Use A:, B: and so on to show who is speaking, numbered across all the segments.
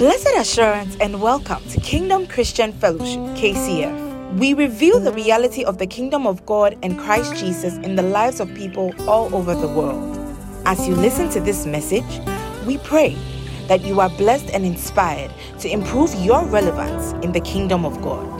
A: Blessed assurance and welcome to Kingdom Christian Fellowship, KCF. We reveal the reality of the kingdom of God and Christ Jesus in the lives of people all over the world. As you listen to this message, we pray that you are blessed and inspired to improve your relevance in the kingdom of God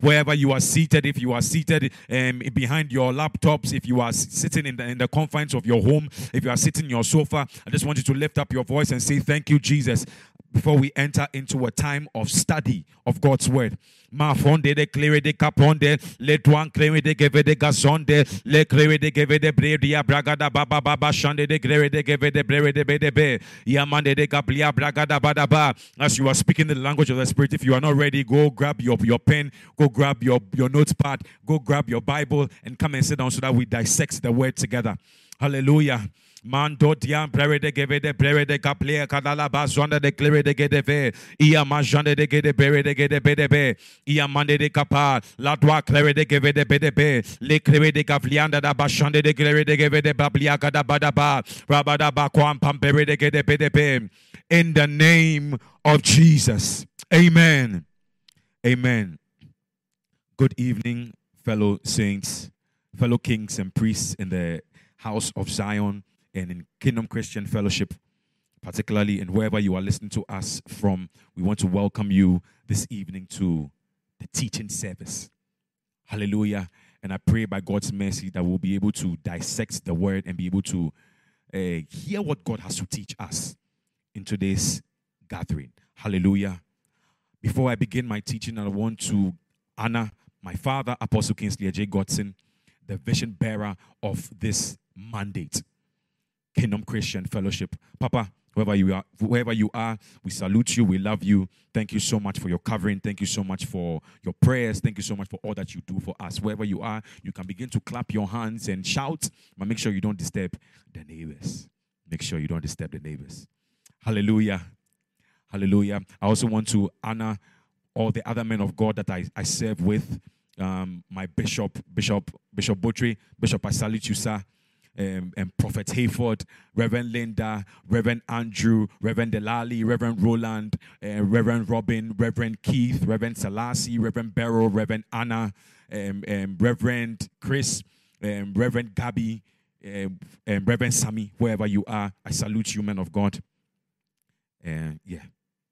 B: Wherever you are seated, if you are seated um, behind your laptops, if you are sitting in the, in the confines of your home, if you are sitting in your sofa, I just want you to lift up your voice and say, Thank you, Jesus, before we enter into a time of study of God's word. Ma fonde de clere de caponde, le tuan clere de geve de gazonde, le clere de geve de bredia bragada baba baba shande de clere de geve de brere de be de be, yamande de gablia bragada ba. As you are speaking the language of the Spirit, if you are not ready, go grab your, your pen, go grab your, your notepad, go grab your Bible, and come and sit down so that we dissect the word together. Hallelujah. Mando diam plere de geve de plere de kaple kadala bazonda de clere de gede ve. Ia majande de gede bere de gede bede be. Ia mande de kapa. La doa clere de geve de bede be. Le clere de gavlianda da bashande de clere de geve de babliaka da badaba. Rabada ba kwam pampere de gede bede be. In the name of Jesus. Amen. Amen. Good evening, fellow saints, fellow kings and priests in the house of Zion and in Kingdom Christian Fellowship, particularly in wherever you are listening to us from, we want to welcome you this evening to the teaching service. Hallelujah. And I pray by God's mercy that we'll be able to dissect the word and be able to uh, hear what God has to teach us in today's gathering. Hallelujah. Before I begin my teaching, I want to honor my father, Apostle Kingsley J. Godson, the vision bearer of this mandate. Kingdom Christian Fellowship. Papa, wherever you are, wherever you are, we salute you. We love you. Thank you so much for your covering. Thank you so much for your prayers. Thank you so much for all that you do for us. Wherever you are, you can begin to clap your hands and shout, but make sure you don't disturb the neighbors. Make sure you don't disturb the neighbors. Hallelujah. Hallelujah. I also want to honor all the other men of God that I, I serve with. Um, my bishop, Bishop, Bishop Botry, Bishop, I salute you, sir um, and Prophet Hayford, Reverend Linda, Reverend Andrew, Reverend Delali, Reverend Roland, uh, Reverend Robin, Reverend Keith, Reverend Selassie, Reverend Beryl, Reverend Anna, um, um, Reverend Chris, um, Reverend Gabby, um, Reverend Sammy, wherever you are. I salute you, men of God. And yeah,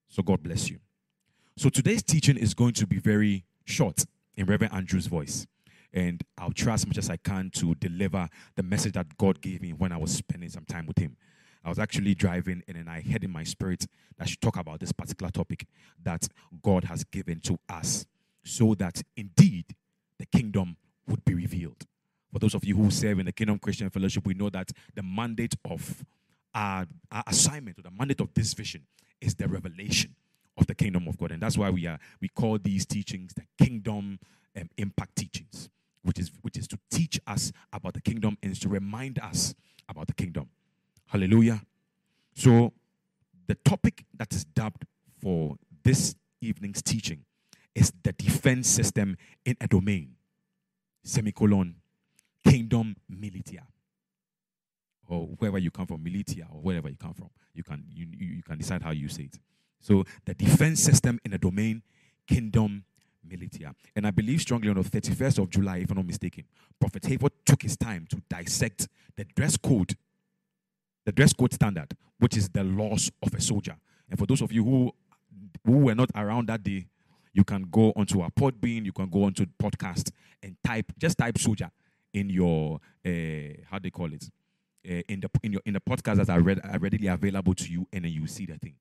B: so God bless you. So today's teaching is going to be very short in Reverend Andrew's voice and I'll try as much as I can to deliver the message that God gave me when I was spending some time with Him. I was actually driving, and then I heard in my spirit that I should talk about this particular topic that God has given to us, so that indeed the kingdom would be revealed. For those of you who serve in the Kingdom Christian Fellowship, we know that the mandate of our, our assignment, or the mandate of this vision, is the revelation of the kingdom of God, and that's why we are we call these teachings the kingdom um, impact teachings which is which is to teach us about the kingdom and to remind us about the kingdom. Hallelujah. So the topic that is dubbed for this evening's teaching is the defense system in a domain. Semicolon kingdom militia. Or wherever you come from, militia, or wherever you come from. You can you, you can decide how you say it. So the defense system in a domain, kingdom militia. And I believe strongly on the 31st of July, if I'm not mistaken, Prophet Hayford took his time to dissect the dress code, the dress code standard, which is the laws of a soldier. And for those of you who who were not around that day, you can go onto our Podbean, you can go onto podcast and type, just type soldier in your, uh, how they call it, uh, in the in your in the podcast that are, read, are readily available to you, and then you see the thing,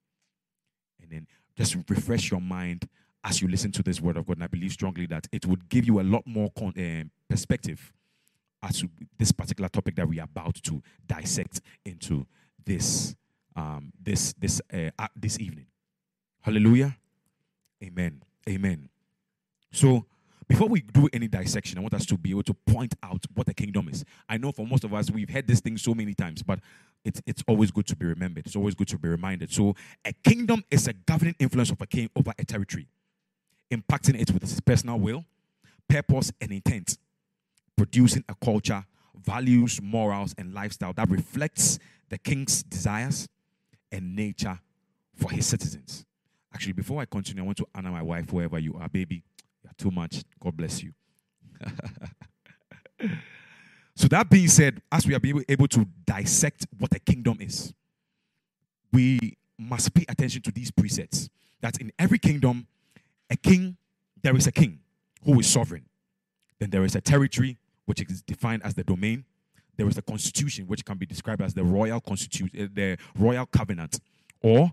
B: and then just refresh your mind as you listen to this word of God. And I believe strongly that it would give you a lot more con- uh, perspective as to this particular topic that we are about to dissect into this um, this this uh, uh, this evening. Hallelujah. Amen. Amen. So before we do any dissection, I want us to be able to point out what the kingdom is. I know for most of us, we've heard this thing so many times, but it's, it's always good to be remembered. It's always good to be reminded. So, a kingdom is a governing influence of a king over a territory, impacting it with his personal will, purpose, and intent, producing a culture, values, morals, and lifestyle that reflects the king's desires and nature for his citizens. Actually, before I continue, I want to honor my wife, wherever you are, baby. You're too much. God bless you. so, that being said, as we are being able to dissect what a kingdom is, we must pay attention to these precepts. That in every kingdom, a king, there is a king who is sovereign. Then there is a territory, which is defined as the domain. There is a constitution, which can be described as the royal constitution, uh, the royal covenant, or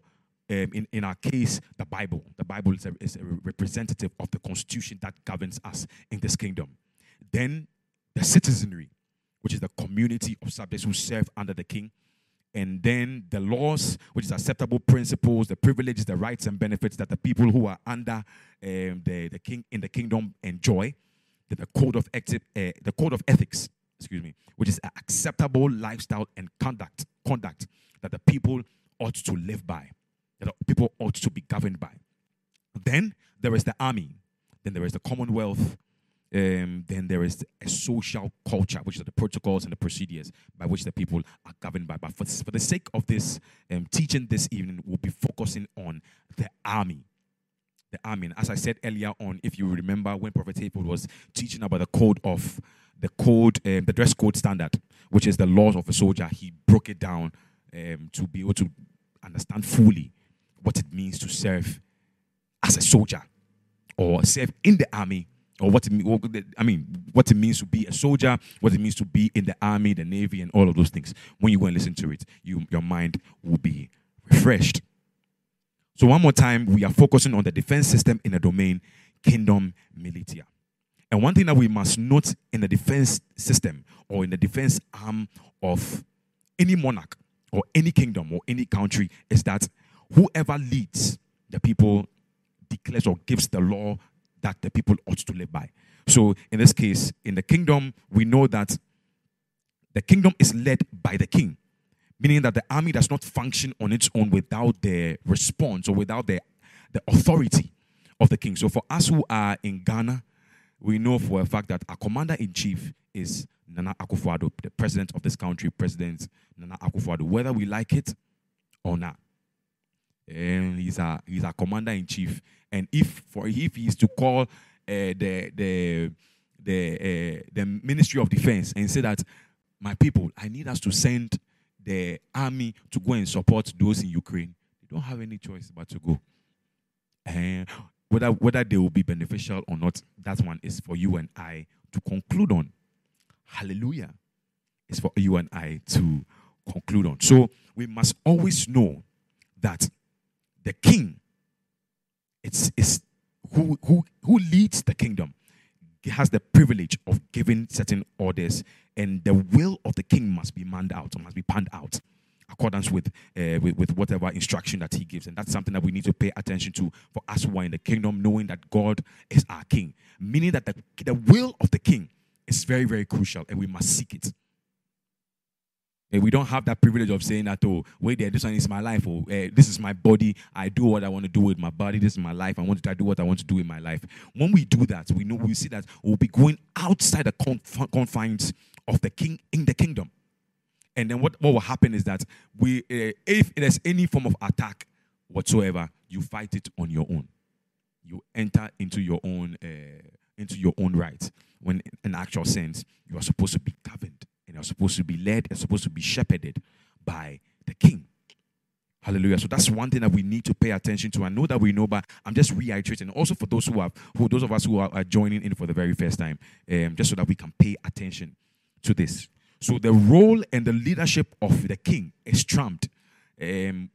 B: um, in, in our case, the Bible. The Bible is a, is a representative of the constitution that governs us in this kingdom. Then the citizenry, which is the community of subjects who serve under the king. And then the laws, which is acceptable principles, the privileges, the rights and benefits that the people who are under um, the, the king in the kingdom enjoy. Then the code of uh, the code of ethics, excuse me, which is acceptable lifestyle and conduct, conduct that the people ought to live by that people ought to be governed by. Then there is the army, then there is the commonwealth, um, then there is a social culture, which are the protocols and the procedures by which the people are governed by. But for, for the sake of this um, teaching this evening, we'll be focusing on the army. The army. And as I said earlier on, if you remember when Prophet April was teaching about the code of the code, um, the dress code standard, which is the laws of a soldier, he broke it down um, to be able to understand fully what it means to serve as a soldier or serve in the army or what it, I mean, what it means to be a soldier, what it means to be in the army, the navy, and all of those things. When you go and listen to it, you, your mind will be refreshed. So, one more time, we are focusing on the defense system in the domain kingdom militia. And one thing that we must note in the defense system or in the defense arm of any monarch or any kingdom or any country is that whoever leads the people declares or gives the law that the people ought to live by. So, in this case, in the kingdom, we know that the kingdom is led by the king, meaning that the army does not function on its own without the response or without the, the authority of the king. So, for us who are in Ghana, we know for a fact that our commander in chief is Nana Akufo-Addo, the president of this country, President Nana Akufo-Addo, whether we like it or not and he's a he's a commander in chief. And if for if he is to call uh, the the the uh, the Ministry of Defense and say that my people, I need us to send the army to go and support those in Ukraine, they don't have any choice but to go. And whether whether they will be beneficial or not, that one is for you and I to conclude on. Hallelujah. It's for you and I to conclude on. So we must always know that the king. It's, it's who, who, who leads the kingdom. Has the privilege of giving certain orders and the will of the king must be manned out or must be panned out accordance with, uh, with, with whatever instruction that he gives. And that's something that we need to pay attention to for us who are in the kingdom knowing that god is our king. Meaning that the, the will of the king is very very crucial and we must seek it we don't have that privilege of saying that, oh, wait there, this one is my life, or uh, this is my body. I do what I want to do with my body. This is my life. I want to do what I want to do in my life. When we do that, we know we see that we'll be going outside the conf- confines of the king in the kingdom. And then what, what will happen is that we, uh, if there's any form of attack whatsoever, you fight it on your own. You enter into your own uh, into your own right. When in actual sense, you are supposed to be governed and are supposed to be led and supposed to be shepherded by the king. Hallelujah. So that's one thing that we need to pay attention to. I know that we know, but I'm just reiterating. Also for those who have, who those of us who are, are joining in for the very first time, um, just so that we can pay attention to this. So the role and the leadership of the king is trumped um,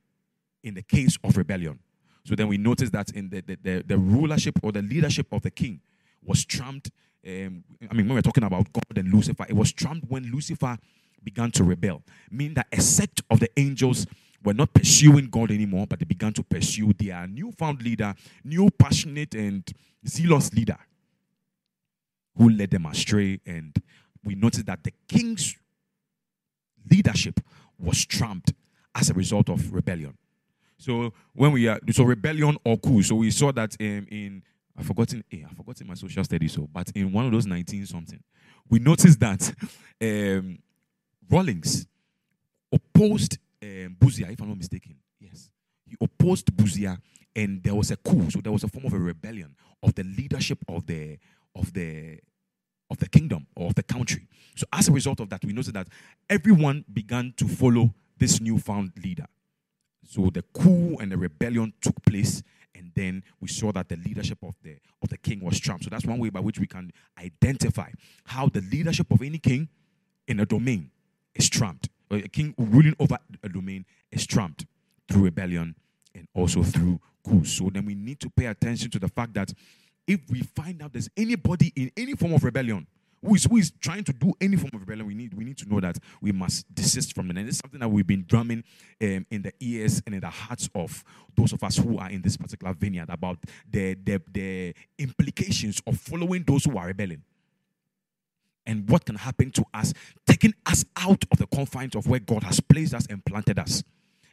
B: in the case of rebellion. So then we notice that in the, the, the, the rulership or the leadership of the king was trumped. Um, I mean, when we're talking about God and Lucifer, it was trumped when Lucifer began to rebel, meaning that a sect of the angels were not pursuing God anymore, but they began to pursue their newfound leader, new passionate and zealous leader who led them astray. And we noticed that the king's leadership was trumped as a result of rebellion. So when we are so rebellion or coup, so we saw that um, in I've forgotten, hey, eh, I've forgotten my social studies, so but in one of those 19 something, we noticed that um, Rawlings opposed um, Busia, if I'm not mistaken. Yes. He opposed Busia and there was a coup. So there was a form of a rebellion of the leadership of the of the of the kingdom or of the country. So as a result of that, we noticed that everyone began to follow this newfound leader. So the coup and the rebellion took place, and then we saw that the leadership of the of the king was trumped. So that's one way by which we can identify how the leadership of any king in a domain is trumped. A king ruling over a domain is trumped through rebellion and also through coups. So then we need to pay attention to the fact that if we find out there's anybody in any form of rebellion who is, who is trying to do any form of rebellion, we need, we need to know that we must desist from it. And it's something that we've been drumming um, in the ears and in the hearts of those of us who are in this particular vineyard about the, the, the implications of following those who are rebelling and what can happen to us, taking us out of the confines of where God has placed us and planted us.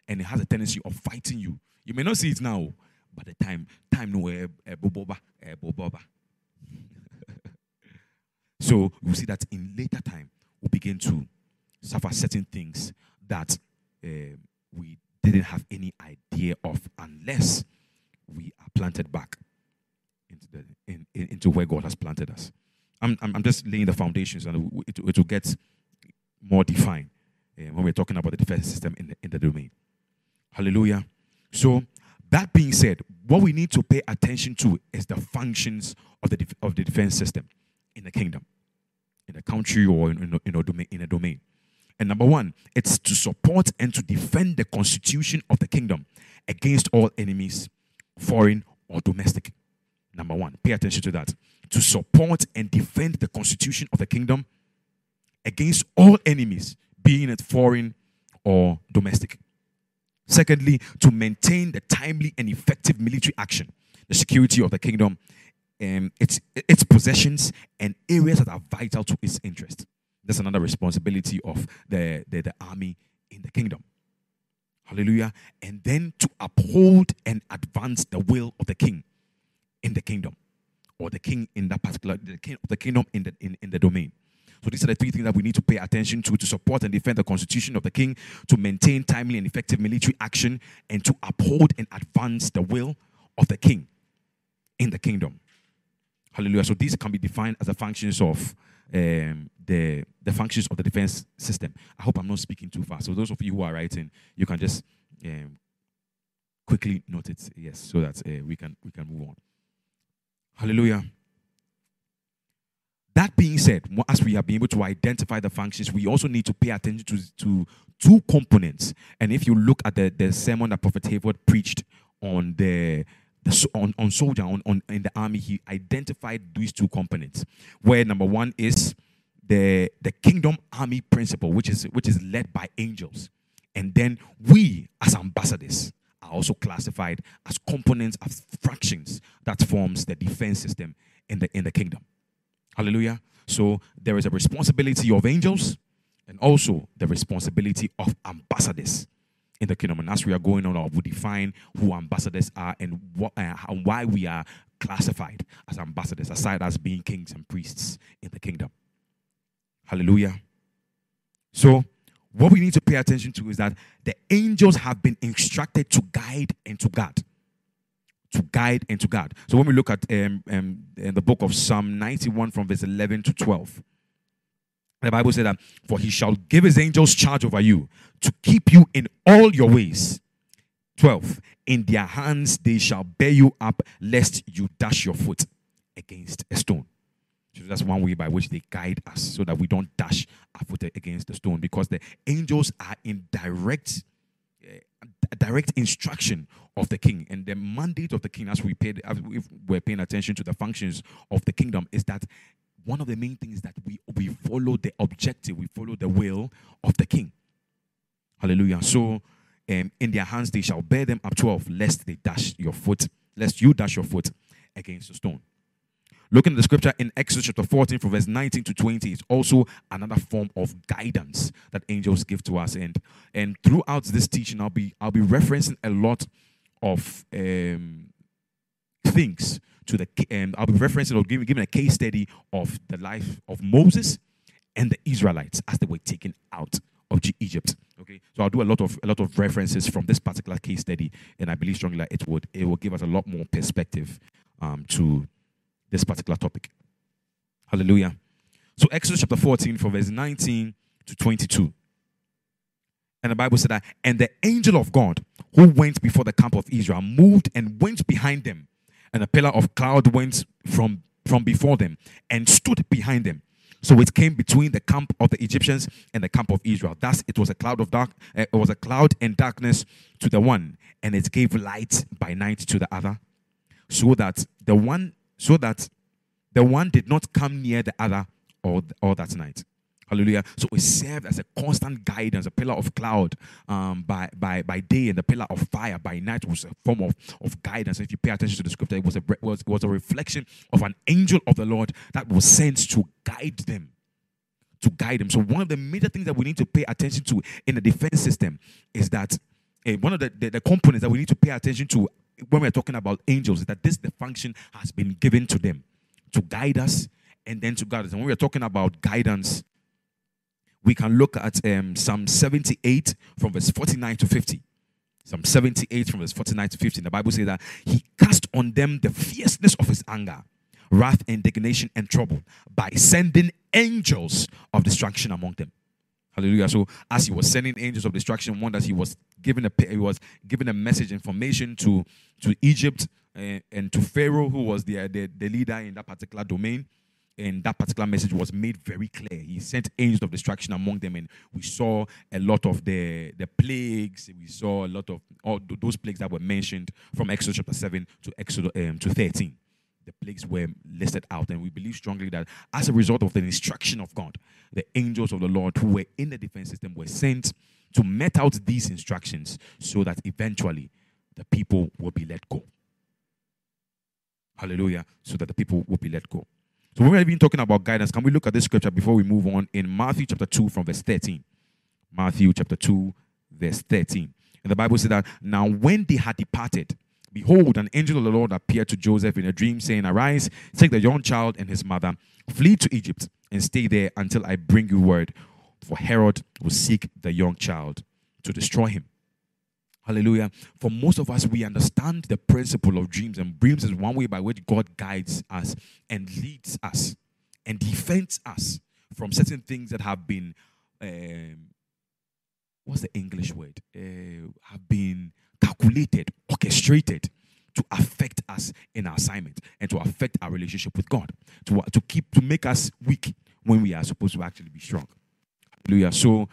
B: And it has a tendency of fighting you. You may not see it now, but the time, time no eh, eh, boboba, eh, boboba. So you see that in later time we begin to suffer certain things that uh, we didn't have any idea of unless we are planted back into, the, in, in, into where God has planted us. I'm, I'm, just laying the foundations and it, it will get more defined uh, when we're talking about the defense system in the, in the domain. Hallelujah. So, that being said, what we need to pay attention to is the functions of the, of the defense system in the kingdom, in the country, or in, in, in, a domain, in a domain. And number one, it's to support and to defend the constitution of the kingdom against all enemies, foreign or domestic. Number one, pay attention to that to support and defend the constitution of the kingdom against all enemies, being it foreign or domestic. Secondly, to maintain the timely and effective military action, the security of the kingdom, um, its, its possessions, and areas that are vital to its interest. That's another responsibility of the, the, the army in the kingdom. Hallelujah. And then to uphold and advance the will of the king in the kingdom or the king in that particular the, king, of the kingdom in the in, in the domain. So these are the three things that we need to pay attention to to support and defend the constitution of the king, to maintain timely and effective military action, and to uphold and advance the will of the king in the kingdom. Hallelujah. So these can be defined as the functions of um, the the functions of the defense system. I hope I'm not speaking too fast. So those of you who are writing, you can just um, quickly note it, yes, so that uh, we can we can move on. Hallelujah. That being said, as we have been able to identify the functions, we also need to pay attention to, to two components. And if you look at the, the sermon that Prophet Hayford preached on the, the on, on soldier on, on in the army, he identified these two components. Where number one is the the kingdom army principle, which is which is led by angels, and then we as ambassadors are also classified as components as fractions that forms the defense system in the in the kingdom. Hallelujah. So there is a responsibility of angels and also the responsibility of ambassadors in the kingdom. And as we are going on, we define who ambassadors are and what uh, and why we are classified as ambassadors, aside as being kings and priests in the kingdom. Hallelujah. So what we need to pay attention to is that the angels have been instructed to guide and to guard. To guide and to guard. So when we look at um, um, the book of Psalm 91 from verse 11 to 12, the Bible said that, For he shall give his angels charge over you to keep you in all your ways. 12. In their hands they shall bear you up, lest you dash your foot against a stone. So that's one way by which they guide us so that we don't dash our foot against the stone because the angels are in direct uh, direct instruction of the king. And the mandate of the king, as we paid, as we were paying attention to the functions of the kingdom, is that one of the main things that we we follow the objective, we follow the will of the king. Hallelujah. So um, in their hands they shall bear them up 12, lest they dash your foot, lest you dash your foot against a stone. Looking at the scripture in Exodus chapter 14 from verse 19 to 20 is also another form of guidance that angels give to us. And and throughout this teaching, I'll be I'll be referencing a lot of um, things to the um, I'll be referencing or giving, giving a case study of the life of Moses and the Israelites as they were taken out of Egypt. Okay, so I'll do a lot of a lot of references from this particular case study, and I believe strongly that it would it will give us a lot more perspective um, to this particular topic. Hallelujah. So, Exodus chapter 14, from verse 19 to 22. And the Bible said that, and the angel of God who went before the camp of Israel moved and went behind them, and a pillar of cloud went from, from before them and stood behind them. So it came between the camp of the Egyptians and the camp of Israel. Thus it was a cloud of dark, uh, it was a cloud and darkness to the one, and it gave light by night to the other, so that the one so that the one did not come near the other all, all that night. Hallelujah. So it served as a constant guidance, a pillar of cloud um, by, by, by day and the pillar of fire by night was a form of, of guidance. If you pay attention to the scripture, it was a, was, was a reflection of an angel of the Lord that was sent to guide them. To guide them. So, one of the major things that we need to pay attention to in the defense system is that uh, one of the, the, the components that we need to pay attention to when we're talking about angels is that this the function has been given to them to guide us and then to guide us. And when we're talking about guidance, we can look at um, Psalm 78 from verse 49 to 50. Psalm 78 from verse 49 to 50. The Bible says that he cast on them the fierceness of his anger, wrath, indignation, and trouble by sending angels of destruction among them. Hallelujah. So as he was sending angels of destruction, one that he was giving a he was giving a message information to to Egypt and, eh, and to Pharaoh, who was the, the the leader in that particular domain. And that particular message was made very clear. He sent angels of destruction among them, and we saw a lot of the, the plagues. We saw a lot of all those plagues that were mentioned from Exodus chapter 7 to Exodus um, to 13 the plagues were listed out. And we believe strongly that as a result of the instruction of God, the angels of the Lord who were in the defense system were sent to met out these instructions so that eventually the people will be let go. Hallelujah. So that the people will be let go. So when we're even talking about guidance, can we look at this scripture before we move on in Matthew chapter 2 from verse 13? Matthew chapter 2, verse 13. And the Bible said that now when they had departed, Behold, an angel of the Lord appeared to Joseph in a dream, saying, Arise, take the young child and his mother, flee to Egypt, and stay there until I bring you word. For Herod will seek the young child to destroy him. Hallelujah. For most of us, we understand the principle of dreams, and dreams is one way by which God guides us and leads us and defends us from certain things that have been, um, what's the English word? Uh, have been calculated, orchestrated to affect us in our assignment and to affect our relationship with God, to, to keep to make us weak when we are supposed to actually be strong. Hallelujah. So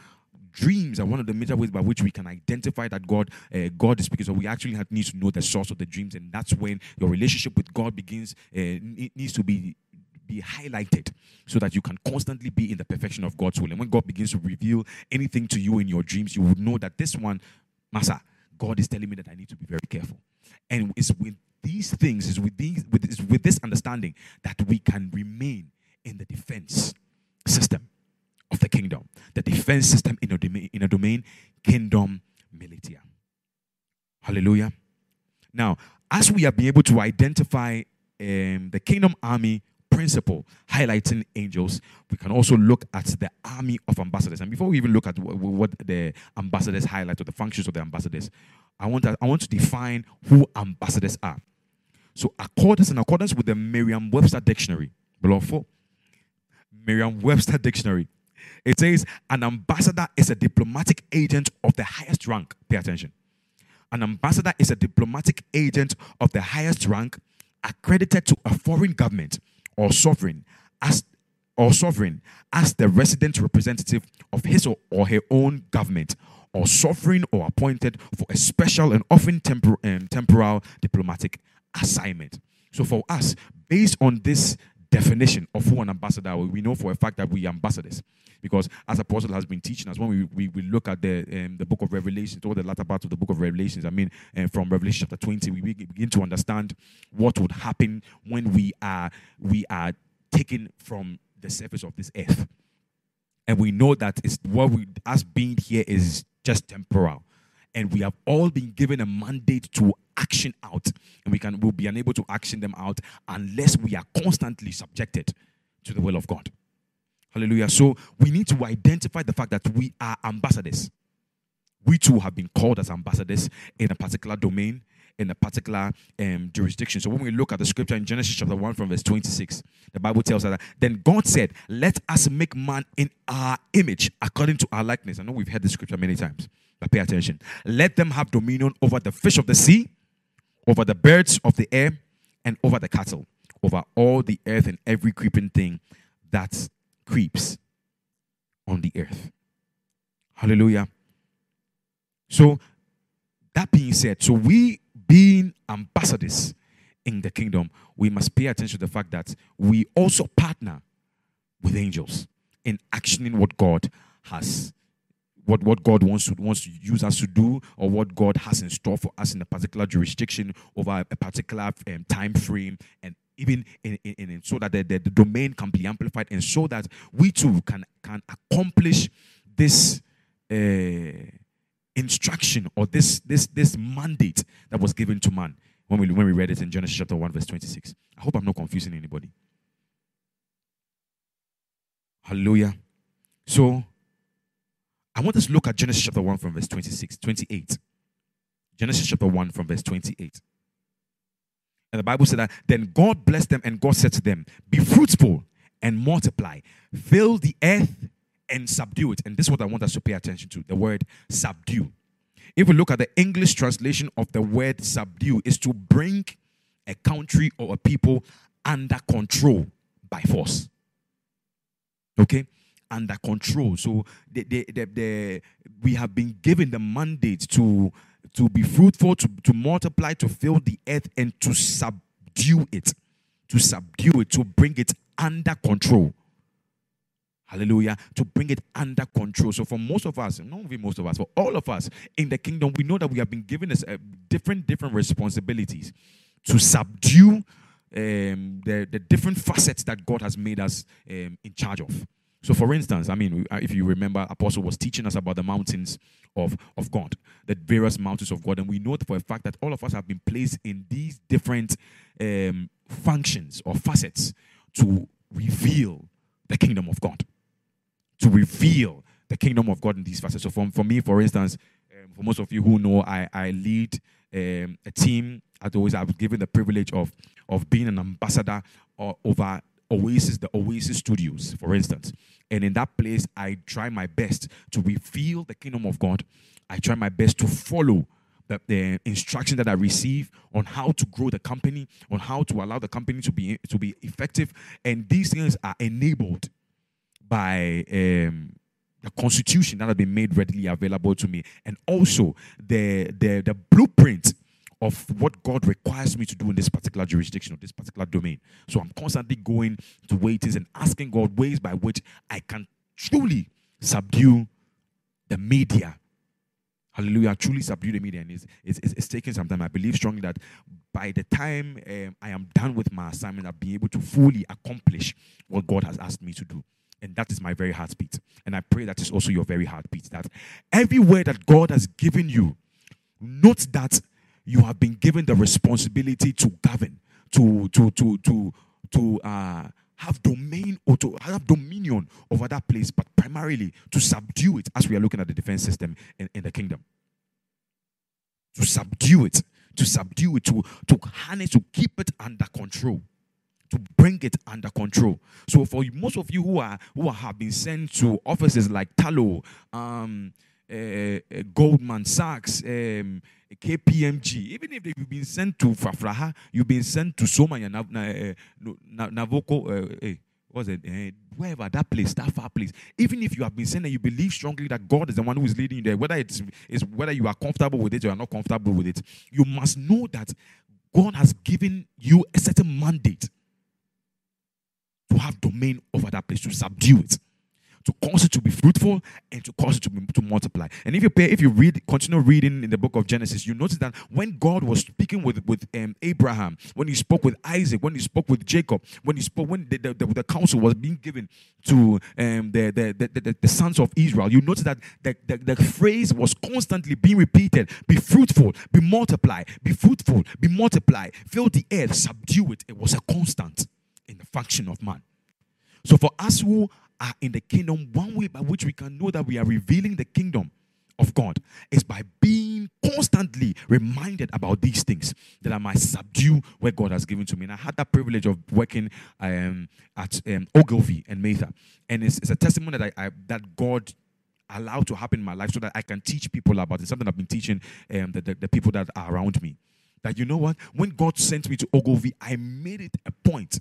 B: dreams are one of the major ways by which we can identify that God uh, God is speaking. So we actually have, need to know the source of the dreams, and that's when your relationship with God begins. Uh, needs to be be highlighted so that you can constantly be in the perfection of God's will. And when God begins to reveal anything to you in your dreams, you would know that this one, Massa, God is telling me that I need to be very careful. And it's with these things, it's with, these, with, it's with this understanding that we can remain in the defense system of the kingdom. The defense system in a domain, in a domain kingdom militia. Hallelujah. Now, as we have been able to identify um, the kingdom army principle highlighting angels, we can also look at the army of ambassadors. And before we even look at what, what the ambassadors highlight or the functions of the ambassadors, I want to, I want to define who ambassadors are. So, accordance in accordance with the Merriam-Webster dictionary, below Merriam-Webster dictionary, it says an ambassador is a diplomatic agent of the highest rank. Pay attention. An ambassador is a diplomatic agent of the highest rank accredited to a foreign government or sovereign as or sovereign as the resident representative of his or her own government or sovereign or appointed for a special and often tempor- um, temporal diplomatic assignment. So for us, based on this definition of who an ambassador, we know for a fact that we are ambassadors. Because as Apostle has been teaching us, when we, we, we look at the um, the book of Revelation, or the latter part of the book of Revelations, I mean, uh, from Revelation chapter 20, we begin to understand what would happen when we are we are taken from the surface of this earth. And we know that it's what we us being here is just temporal. And we have all been given a mandate to action out. And we can will be unable to action them out unless we are constantly subjected to the will of God. Hallelujah. So we need to identify the fact that we are ambassadors. We too have been called as ambassadors in a particular domain, in a particular um, jurisdiction. So when we look at the scripture in Genesis chapter 1 from verse 26, the Bible tells us that then God said, Let us make man in our image according to our likeness. I know we've heard this scripture many times, but pay attention. Let them have dominion over the fish of the sea, over the birds of the air, and over the cattle, over all the earth and every creeping thing that creeps on the earth. Hallelujah. So, that being said, so we being ambassadors in the kingdom, we must pay attention to the fact that we also partner with angels in actioning what God has what, what God wants to wants to use us to do or what God has in store for us in a particular jurisdiction over a particular um, time frame and even in, in, in so that the, the, the, domain can be amplified and so that we too can can accomplish this uh, instruction or this this this mandate that was given to man when we when we read it in Genesis chapter 1 verse 26 I hope I'm not confusing anybody. Hallelujah. So I want us to look at Genesis chapter 1 from verse 26 28 Genesis chapter 1 from verse 28 and the Bible said that then God blessed them and God said to them, Be fruitful and multiply, fill the earth and subdue it. And this is what I want us to pay attention to the word subdue. If we look at the English translation of the word subdue, is to bring a country or a people under control by force. Okay? Under control. So the, the, the, we have been given the mandate to to be fruitful, to, to multiply, to fill the earth, and to subdue it. To subdue it, to bring it under control. Hallelujah. To bring it under control. So, for most of us, not only most of us, for all of us in the kingdom, we know that we have been given us uh, different, different responsibilities to subdue um, the, the different facets that God has made us um, in charge of. So, for instance, I mean, uh, if you remember, Apostle was teaching us about the mountains of, of God, the various mountains of God. And we know for a fact that all of us have been placed in these different um, functions or facets to reveal the kingdom of God. To reveal the kingdom of God in these facets. So, for, for me, for instance, um, for most of you who know, I, I lead um, a team. At always, I was given the privilege of, of being an ambassador uh, over Oasis, the Oasis Studios, for instance. And in that place, I try my best to reveal the kingdom of God. I try my best to follow the, the instruction that I receive on how to grow the company, on how to allow the company to be to be effective. And these things are enabled by um, the constitution that has been made readily available to me, and also the the, the blueprint of what God requires me to do in this particular jurisdiction or this particular domain. So I'm constantly going to waitings and asking God ways by which I can truly subdue the media. Hallelujah. Truly subdue the media. And it's, it's, it's, taking some time. I believe strongly that by the time um, I am done with my assignment, I'll be able to fully accomplish what God has asked me to do. And that is my very heartbeat. And I pray that is also your very heartbeat. That everywhere that God has given you, note that you have been given the responsibility to govern, to to to to to uh, have domain or to have dominion over that place, but primarily to subdue it as we are looking at the defense system in, in the kingdom. To subdue it, to subdue it, to, to harness, to keep it under control, to bring it under control. So for most of you who are who have been sent to offices like Tullow, um, uh, uh, Goldman Sachs, um, KPMG, even if you've been sent to Fafraha, you've been sent to Somanya, uh, Navoko, uh, what's it? Uh, wherever that place, that far place, even if you have been saying that you believe strongly that God is the one who is leading you there, whether it's is whether you are comfortable with it or are not comfortable with it, you must know that God has given you a certain mandate to have domain over that place, to subdue it to cause it to be fruitful and to cause it to, be, to multiply. And if you pay, if you read, continue reading in the book of Genesis, you notice that when God was speaking with with um, Abraham, when he spoke with Isaac, when he spoke with Jacob, when he spoke, when the, the, the, the counsel was being given to um, the, the, the, the, sons of Israel, you notice that the, the, the phrase was constantly being repeated: "Be fruitful, be multiply, be fruitful, be multiply, fill the earth, subdue it." It was a constant in the function of man. So for us who are in the kingdom, one way by which we can know that we are revealing the kingdom of God is by being constantly reminded about these things that I might subdue what God has given to me. And I had that privilege of working um, at um, Ogilvy and Mather, and it's, it's a testimony that I, I, that God allowed to happen in my life so that I can teach people about it. Something I've been teaching um, the, the, the people that are around me. That you know what? When God sent me to Ogilvy, I made it a point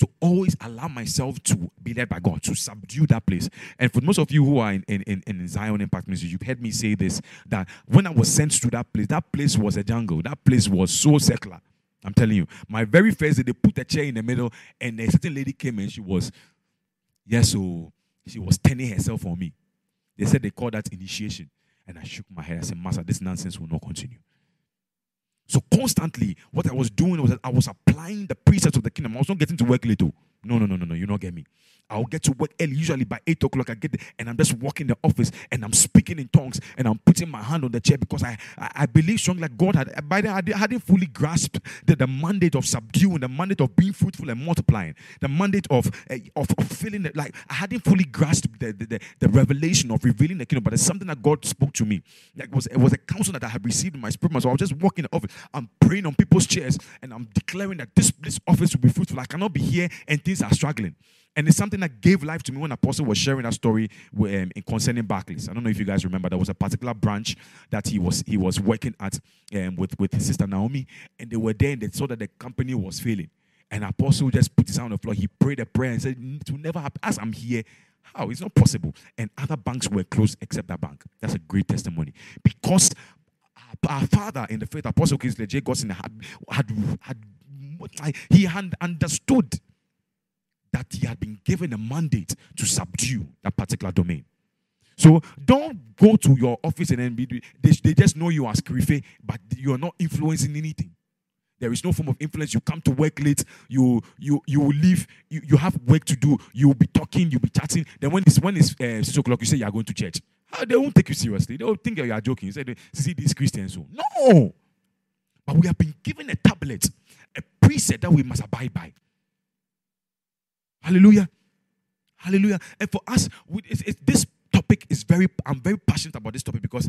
B: to always allow myself to be led by God, to subdue that place. And for most of you who are in, in, in Zion Impact Ministry, you've heard me say this that when I was sent to that place, that place was a jungle. That place was so secular. I'm telling you. My very first day, they put a chair in the middle, and a certain lady came and she was, yes, so she was turning herself on me. They said they called that initiation. And I shook my head. I said, Master, this nonsense will not continue. So constantly, what I was doing was that I was applying the precepts of the kingdom. I was not getting to work. Oh. No, no, no, no, no. You don't get me. I'll get to work early, usually by 8 o'clock. I get there and I'm just walking the office and I'm speaking in tongues and I'm putting my hand on the chair because I, I, I believe strongly that God had, by then, I hadn't fully grasped the, the mandate of subduing, the mandate of being fruitful and multiplying, the mandate of, uh, of, of feeling that, like, I hadn't fully grasped the, the, the, the, revelation of revealing the kingdom, but it's something that God spoke to me. Like was, it was a counsel that I had received in my spirit. So I was just walking the office. I'm praying on people's chairs and I'm declaring that this, this office will be fruitful. I cannot be here and things are struggling. And it's something that gave life to me when Apostle was sharing that story um, in concerning Barclays. I don't know if you guys remember, there was a particular branch that he was he was working at um, with, with his sister Naomi, and they were there and they saw that the company was failing. And Apostle just put his hand on the floor. He prayed a prayer and said, To never happen. As I'm here, how? It's not possible. And other banks were closed except that bank. That's a great testimony. Because our father in the faith, Apostle Kingsley J. Godson, had, had, had, he had understood that he had been given a mandate to subdue that particular domain. So don't go to your office and then be, they, they just know you as Krife, but you are not influencing anything. There is no form of influence. You come to work late, you you you will leave, you, you have work to do, you will be talking, you'll be chatting. Then when it's when it's uh, six o'clock, you say you are going to church. How, they won't take you seriously. They will think you are joking. You say, see these Christians. So no. But we have been given a tablet, a preset that we must abide by. Hallelujah. Hallelujah. And for us, this topic is very, I'm very passionate about this topic because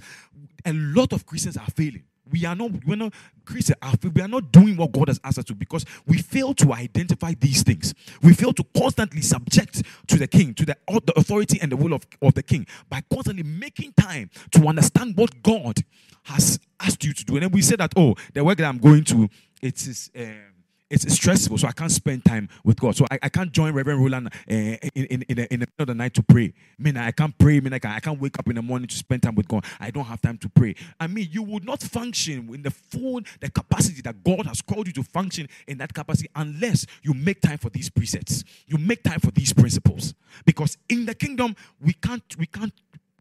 B: a lot of Christians are failing. We are not, we're not Christians, we are not doing what God has asked us to because we fail to identify these things. We fail to constantly subject to the king, to the, the authority and the will of, of the king by constantly making time to understand what God has asked you to do. And then we say that, oh, the work that I'm going to, it is. Uh, it's stressful, so I can't spend time with God. So I, I can't join Reverend Roland uh, in, in, in, the, in the middle of the night to pray. I mean, I can't pray. I mean, I, can, I can't wake up in the morning to spend time with God. I don't have time to pray. I mean, you would not function in the full the capacity that God has called you to function in that capacity unless you make time for these precepts. You make time for these principles. Because in the kingdom, we can't we can't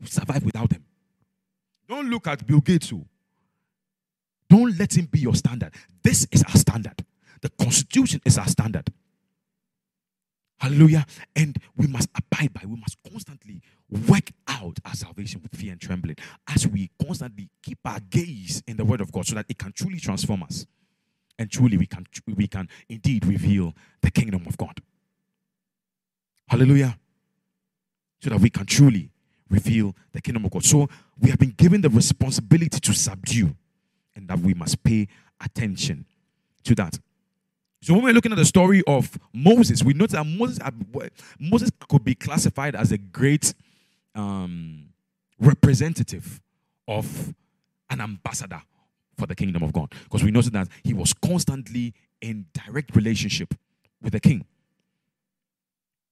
B: survive without them. Don't look at Bill Gates. Oh. Don't let him be your standard. This is our standard. The constitution is our standard. Hallelujah. And we must abide by, we must constantly work out our salvation with fear and trembling as we constantly keep our gaze in the word of God so that it can truly transform us. And truly we can we can indeed reveal the kingdom of God. Hallelujah. So that we can truly reveal the kingdom of God. So we have been given the responsibility to subdue and that we must pay attention to that. So when we're looking at the story of Moses, we notice that Moses, Moses could be classified as a great um, representative of an ambassador for the kingdom of God. Because we notice that he was constantly in direct relationship with the king.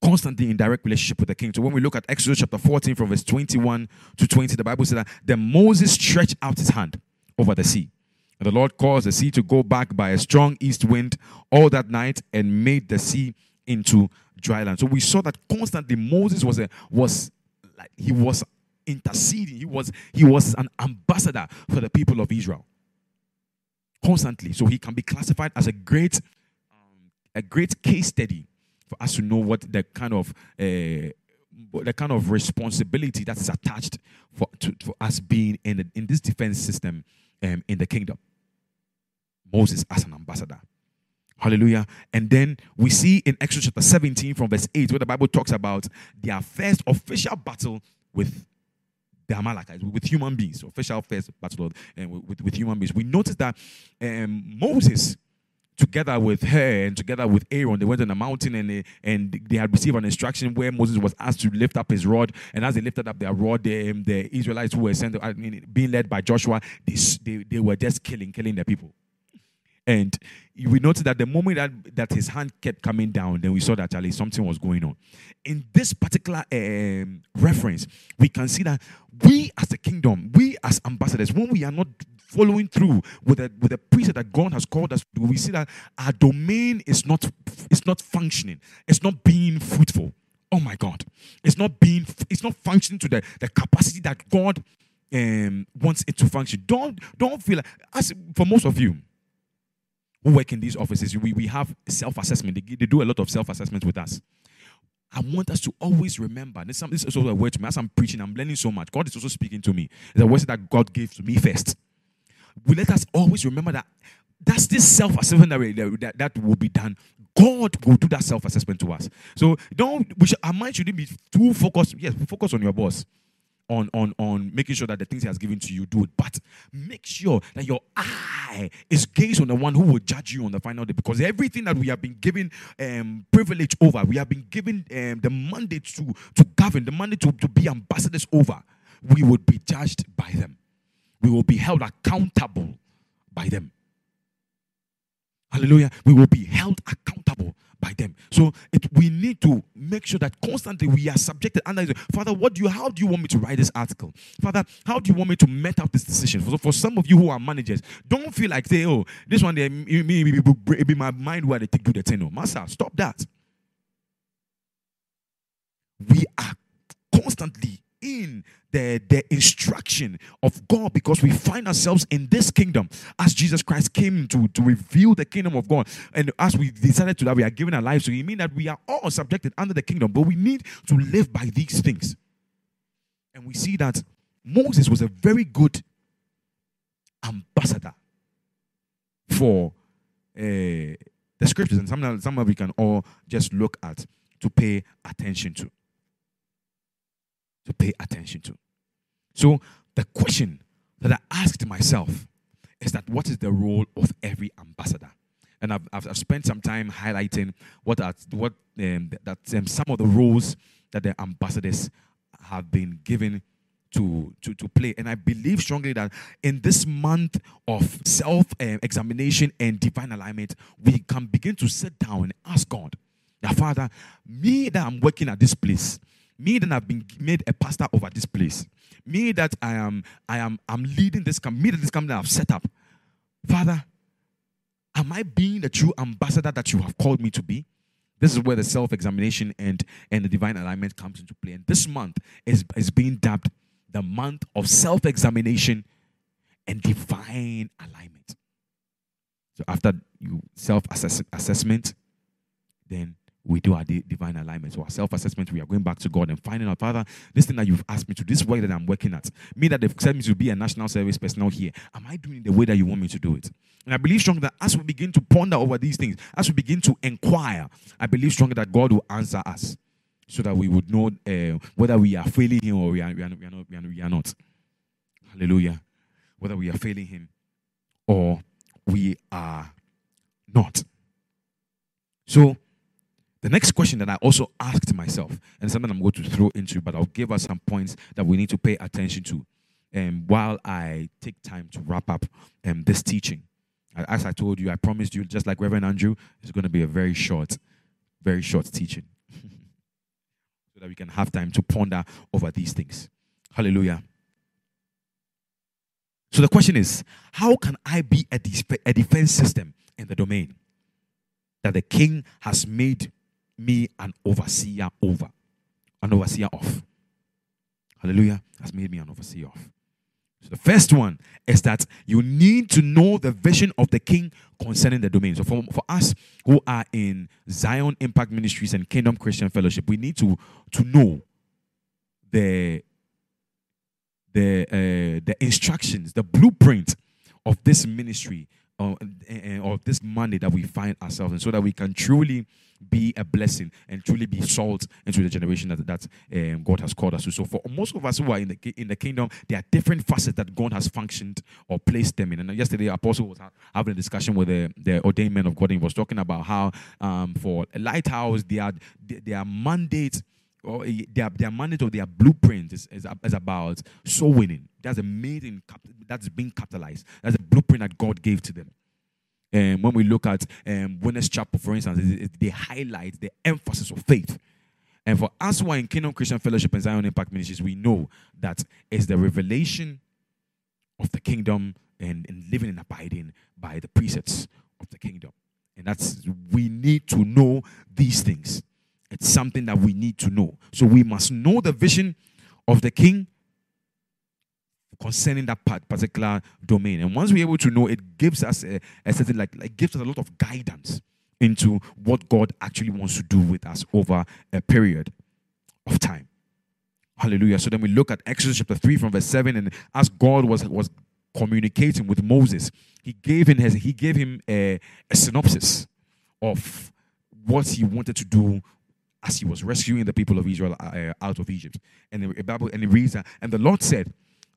B: constantly in direct relationship with the king. So when we look at Exodus chapter 14 from verse 21 to 20, the Bible says that then Moses stretched out his hand over the sea. And the Lord caused the sea to go back by a strong east wind all that night and made the sea into dry land. So we saw that constantly Moses was a was like he was interceding. He was he was an ambassador for the people of Israel. Constantly. So he can be classified as a great a great case study for us to know what the kind of uh, the kind of responsibility that is attached for, to, for us being in, the, in this defense system um, in the kingdom. Moses as an ambassador. Hallelujah. And then we see in Exodus chapter 17 from verse 8 where the Bible talks about their first official battle with the Amalekites, with human beings, official first battle uh, with, with human beings. We notice that um, Moses, together with Hur and together with Aaron, they went on the mountain and they, and they had received an instruction where Moses was asked to lift up his rod. And as they lifted up their rod, the, um, the Israelites who were sent, I mean, being led by Joshua, they, they, they were just killing, killing the people. And we noticed that the moment that, that his hand kept coming down, then we saw that Charlie something was going on. In this particular um, reference, we can see that we as a kingdom, we as ambassadors, when we are not following through with the with the priesthood that God has called us we see that our domain is not it's not functioning, it's not being fruitful. Oh my God, it's not being it's not functioning to the, the capacity that God um, wants it to function. Don't don't feel like as for most of you work in these offices, we, we have self assessment. They, they do a lot of self assessment with us. I want us to always remember. This, is also a word to me. As I'm preaching, I'm learning so much. God is also speaking to me. It's a word that God gave to me first. We let us always remember that that's this self assessment that, that, that will be done. God will do that self assessment to us. So don't, we should, our mind shouldn't be too focused. Yes, focus on your boss on on on making sure that the things he has given to you do it. But make sure that your eye is gazed on the one who will judge you on the final day. Because everything that we have been given um, privilege over we have been given um, the mandate to to govern the mandate to, to be ambassadors over we would be judged by them. We will be held accountable by them. Hallelujah. We will be held accountable by them. So it, we need to make sure that constantly we are subjected under. Father, what do you? How do you want me to write this article? Father, how do you want me to make out this decision? For, for some of you who are managers, don't feel like say, oh, this one me, be my mind where they take do the thing. No, master, stop that. We are constantly in the, the instruction of God because we find ourselves in this kingdom as Jesus Christ came to, to reveal the kingdom of God. And as we decided to that, we are giving our lives to Him, mean that we are all subjected under the kingdom, but we need to live by these things. And we see that Moses was a very good ambassador for uh, the scriptures, and some, some of we can all just look at to pay attention to to pay attention to. So, the question that I asked myself is that what is the role of every ambassador? And I've, I've, spent some time highlighting what are, what um, that um, some of the roles that the ambassadors have been given to, to, to play. And I believe strongly that in this month of self um, and divine alignment, we can begin to sit down and ask God, that Father, me that I'm working at this place, me that I've been made a pastor over this place, me that I am, I am, I'm leading this company, me that this company I've set up, Father, am I being the true ambassador that you have called me to be? This is where the self-examination and, and the divine alignment comes into play. And this month is, is being dubbed the month of self-examination and divine alignment. So after you self-assessment, then we do our divine alignment. So our self-assessment, we are going back to God and finding out, Father, this thing that you've asked me to, this work that I'm working at, me that they've sent me to be a national service personnel here, am I doing the way that you want me to do it? And I believe strongly that as we begin to ponder over these things, as we begin to inquire, I believe strongly that God will answer us so that we would know uh, whether we are failing Him or we are, we are, we are, not, we are, we are not. Hallelujah. Whether we are failing Him or we are not. So, the next question that I also asked myself, and something I'm going to throw into, but I'll give us some points that we need to pay attention to um, while I take time to wrap up um, this teaching. As I told you, I promised you, just like Reverend Andrew, it's going to be a very short, very short teaching. so that we can have time to ponder over these things. Hallelujah. So the question is how can I be a, a defense system in the domain that the king has made me an overseer over? An overseer of. Hallelujah. Has made me an overseer of. So the first one is that you need to know the vision of the king concerning the domain. So for, for us who are in Zion Impact Ministries and Kingdom Christian Fellowship, we need to, to know the the uh, the instructions, the blueprint of this ministry of this mandate that we find ourselves in, so that we can truly be a blessing and truly be salt into the generation that, that um, God has called us to. So, for most of us who are in the in the kingdom, there are different facets that God has functioned or placed them in. And yesterday, Apostle was having a discussion with the, the ordained men of God, and he was talking about how um, for lighthouse, their their mandate or their, their mandate or their blueprint is, is, is about soul winning. That's a made in that's being capitalized. That's a blueprint that God gave to them. And when we look at um, Winners Chapel, for instance, it, it, they highlight the emphasis of faith. And for us who are in Kingdom Christian Fellowship and Zion Impact Ministries, we know that it's the revelation of the kingdom and, and living and abiding by the precepts of the kingdom. And that's we need to know these things. It's something that we need to know. So we must know the vision of the king concerning that part, particular domain. And once we're able to know, it gives us a, a certain like, like gives us a lot of guidance into what God actually wants to do with us over a period of time. Hallelujah. So then we look at Exodus chapter 3 from verse 7, and as God was was communicating with Moses, he gave him he gave him a, a synopsis of what he wanted to do as he was rescuing the people of Israel uh, out of Egypt. And the Bible and it reads, and the Lord said,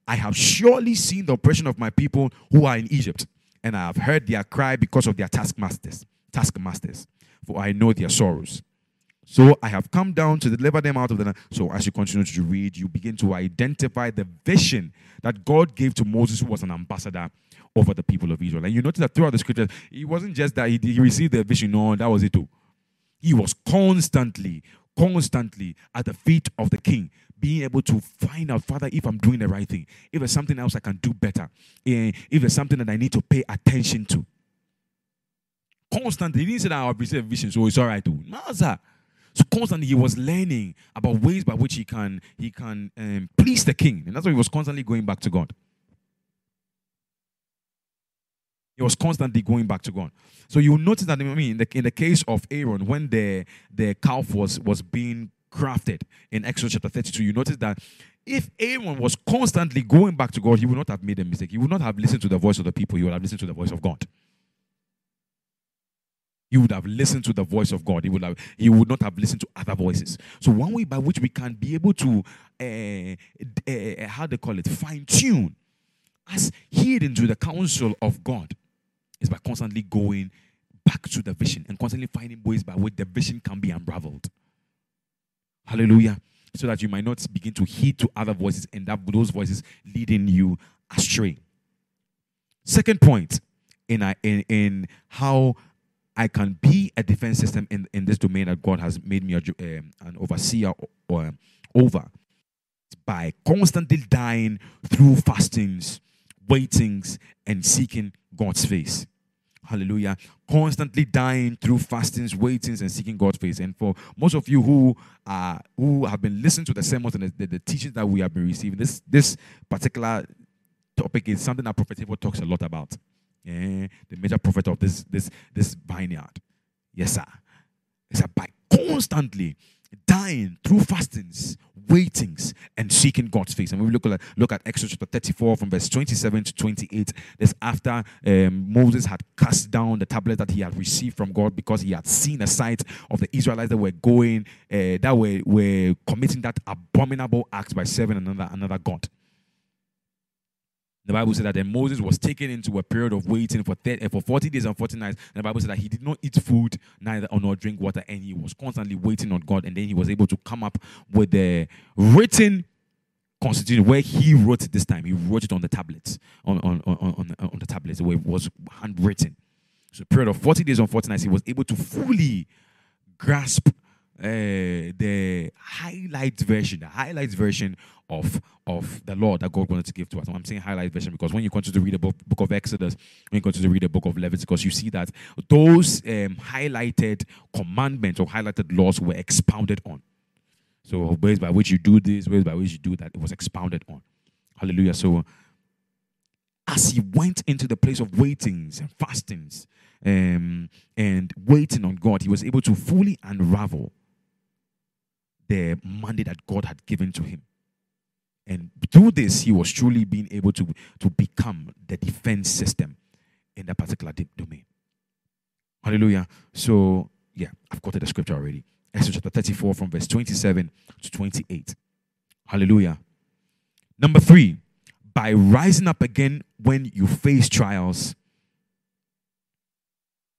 B: I have surely seen the oppression of my people who are in Egypt, and I have heard their cry because of their taskmasters, taskmasters, for I know their sorrows. So I have come down to deliver them out of the. land. So as you continue to read, you begin to identify the vision that God gave to Moses, who was an ambassador over the people of Israel. And you notice that throughout the scriptures, it wasn't just that he, he received the vision, no, that was it too. He was constantly, constantly at the feet of the king, being able to find out, Father, if I'm doing the right thing, if there's something else I can do better, eh, if there's something that I need to pay attention to. Constantly, he didn't say that I'll receive vision, so it's all right too. So constantly he was learning about ways by which he can he can um, please the king, and that's why he was constantly going back to God. He was constantly going back to God. So you notice that I mean, in the, in the case of Aaron, when the the calf was was being crafted in Exodus chapter 32, you notice that if Aaron was constantly going back to God, he would not have made a mistake. He would not have listened to the voice of the people. He would have listened to the voice of God. He would have listened to the voice of God. He would have. He would not have listened to other voices. So one way by which we can be able to, uh, uh, how they call it, fine tune, us heeding to the counsel of God, is by constantly going back to the vision and constantly finding ways by which the vision can be unraveled. Hallelujah. So that you might not begin to heed to other voices and that those voices leading you astray. Second point in, in, in how I can be a defense system in, in this domain that God has made me a, um, an overseer or, over by constantly dying through fastings, waitings, and seeking God's face. Hallelujah. Constantly dying through fastings, waitings, and seeking God's face. And for most of you who are who have been listening to the sermons and the, the, the teachings that we have been receiving, this this particular topic is something that Prophet Abel talks a lot about. Yeah, the major prophet of this this this vineyard. Yes, sir. It's a by constantly dying through fastings, waitings, and seeking God's face. And we look at look at Exodus chapter 34 from verse 27 to 28. This after um, Moses had cast down the tablet that he had received from God because he had seen a sight of the Israelites that were going, uh, that were, were committing that abominable act by serving another another God. The Bible said that then Moses was taken into a period of waiting for 30, eh, for 40 days and 40 nights. And the Bible said that he did not eat food, neither or nor drink water, and he was constantly waiting on God. And then he was able to come up with the written constitution where he wrote it this time. He wrote it on the tablets, on, on, on, on, on the tablets, where it was handwritten. So, period of 40 days and 40 nights, he was able to fully grasp uh, the highlight version, the highlight version of of the law that God wanted to give to us. I'm saying highlight version because when you continue to read the book, book of Exodus, when you continue to read the book of Leviticus, you see that those um, highlighted commandments or highlighted laws were expounded on. So ways by which you do this, ways by which you do that, it was expounded on. Hallelujah. So as he went into the place of waitings and fastings um, and waiting on God, he was able to fully unravel the mandate that God had given to him. And through this, he was truly being able to, to become the defense system in that particular domain. Hallelujah. So, yeah, I've quoted the scripture already. Exodus chapter 34 from verse 27 to 28. Hallelujah. Number three, by rising up again when you face trials.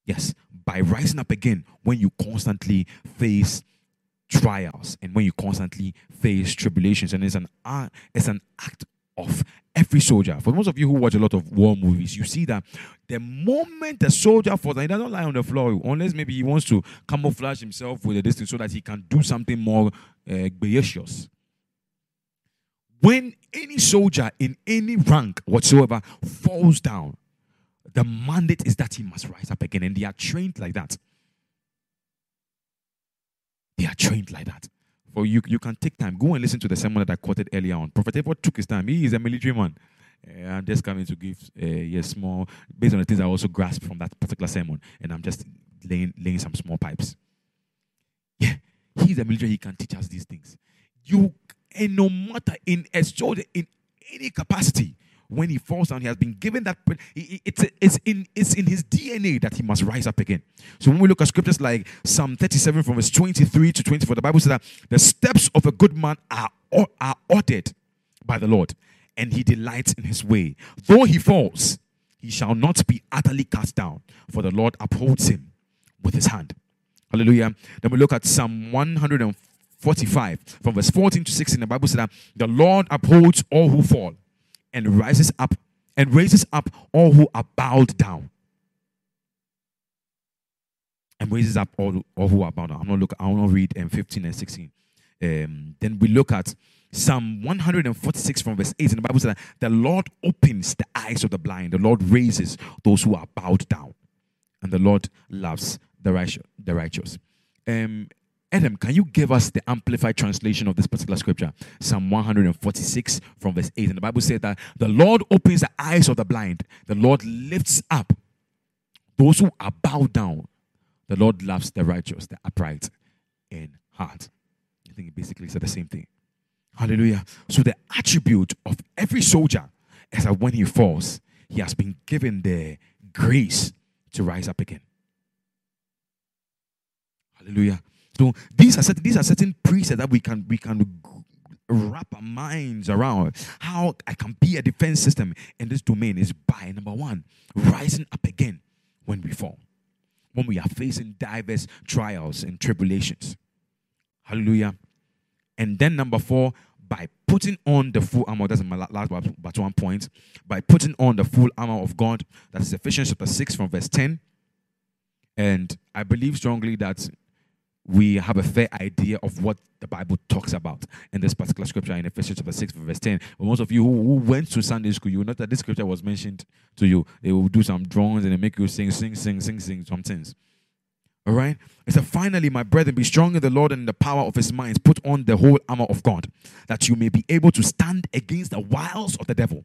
B: Yes, by rising up again when you constantly face trials and when you constantly face tribulations. And it's an, uh, it's an act of every soldier. For most of you who watch a lot of war movies, you see that the moment the soldier falls, he doesn't lie on the floor unless maybe he wants to camouflage himself with a distance so that he can do something more uh, When any soldier in any rank whatsoever falls down, the mandate is that he must rise up again, and they are trained like that. They are trained like that. For you, you can take time. Go and listen to the sermon that I quoted earlier on. Prophet Edward took his time. He is a military man. Uh, I'm just coming to give uh, yes, small, based on the things I also grasped from that particular sermon, and I'm just laying, laying some small pipes. Yeah, he's a military. He can teach us these things. You, and no matter in a soldier, in any capacity, when he falls down, he has been given that. It's, it's, in, it's in his DNA that he must rise up again. So when we look at scriptures like Psalm 37 from verse 23 to 24, the Bible says that the steps of a good man are, are ordered by the Lord, and he delights in his way. Though he falls, he shall not be utterly cast down, for the Lord upholds him with his hand. Hallelujah. Then we look at Psalm 145 from verse 14 to 16. The Bible says that the Lord upholds all who fall and rises up and raises up all who are bowed down. And raises up all, all who are bowed down. I'm not look. I want to read um, 15 and 16. Um, then we look at Psalm 146 from verse 8. And the Bible says that the Lord opens the eyes of the blind. The Lord raises those who are bowed down. And the Lord loves the righteous. The righteous. Um, Adam, can you give us the amplified translation of this particular scripture? Psalm 146 from verse 8. And the Bible said that the Lord opens the eyes of the blind, the Lord lifts up those who are bowed down. The Lord loves the righteous, the upright in heart. I think it basically said the same thing. Hallelujah. So the attribute of every soldier is that when he falls, he has been given the grace to rise up again. Hallelujah. So these are certain, these are certain precepts that we can we can wrap our minds around. How I can be a defense system in this domain is by number one, rising up again when we fall, when we are facing diverse trials and tribulations. Hallelujah. And then number four, by putting on the full armor, that's my last but one point, by putting on the full armor of God, that's Ephesians chapter 6 from verse 10. And I believe strongly that we have a fair idea of what the Bible talks about in this particular scripture in Ephesians chapter 6, verse 10. But most of you who, went to Sunday school, you know that this scripture was mentioned to you. They will do some drawings and they make you sing, sing, sing, sing, sing some things. All right? It said, finally, my brethren, be strong in the Lord and in the power of his minds. Put on the whole armor of God, that you may be able to stand against the wiles of the devil.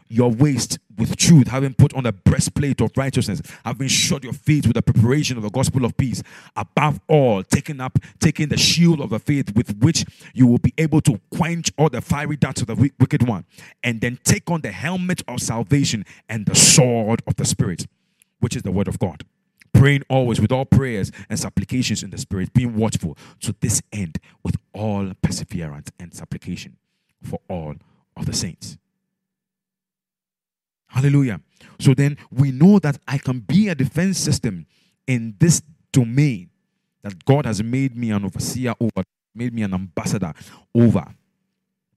B: your waist with truth, having put on the breastplate of righteousness, having shod your feet with the preparation of the gospel of peace. Above all, taking up, taking the shield of the faith with which you will be able to quench all the fiery darts of the wicked one, and then take on the helmet of salvation and the sword of the Spirit, which is the word of God. Praying always with all prayers and supplications in the Spirit, being watchful to this end with all perseverance and supplication for all of the saints. Hallelujah. So then we know that I can be a defense system in this domain that God has made me an overseer over, made me an ambassador over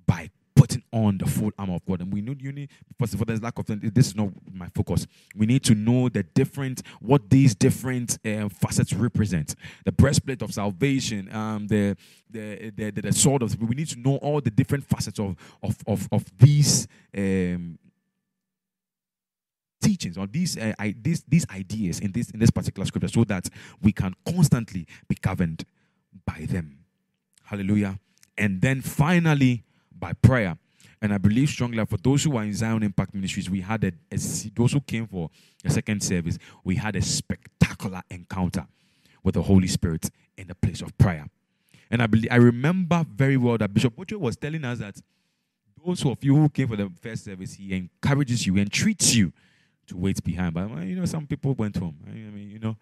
B: by putting on the full armor of God. And we know you need first of all, there's lack of this is not my focus. We need to know the different what these different uh, facets represent. The breastplate of salvation, um, the, the, the the, sword of we need to know all the different facets of of of, of these um, teachings or these uh, I, these these ideas in this in this particular scripture so that we can constantly be governed by them. Hallelujah. And then finally by prayer. And I believe strongly for those who are in Zion Impact Ministries, we had a, a those who came for the second service, we had a spectacular encounter with the Holy Spirit in the place of prayer. And I believe I remember very well that Bishop Butcher was telling us that those of you who came for the first service, he encourages you and treats you to wait behind. But you know, some people went home. I mean, you know,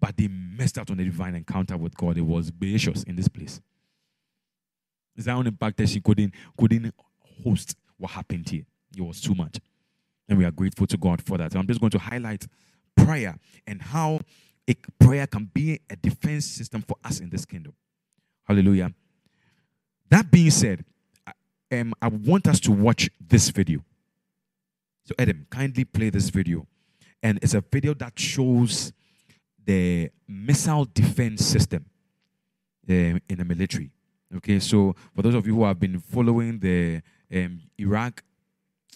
B: but they messed out on the divine encounter with God. It was gracious in this place. Zion impacted she couldn't couldn't host what happened here. It was too much. And we are grateful to God for that. So I'm just going to highlight prayer and how a prayer can be a defense system for us in this kingdom. Hallelujah. That being said, I, um, I want us to watch this video. So, Adam, kindly play this video. And it's a video that shows the missile defense system uh, in the military. Okay, so for those of you who have been following the um, Iraq,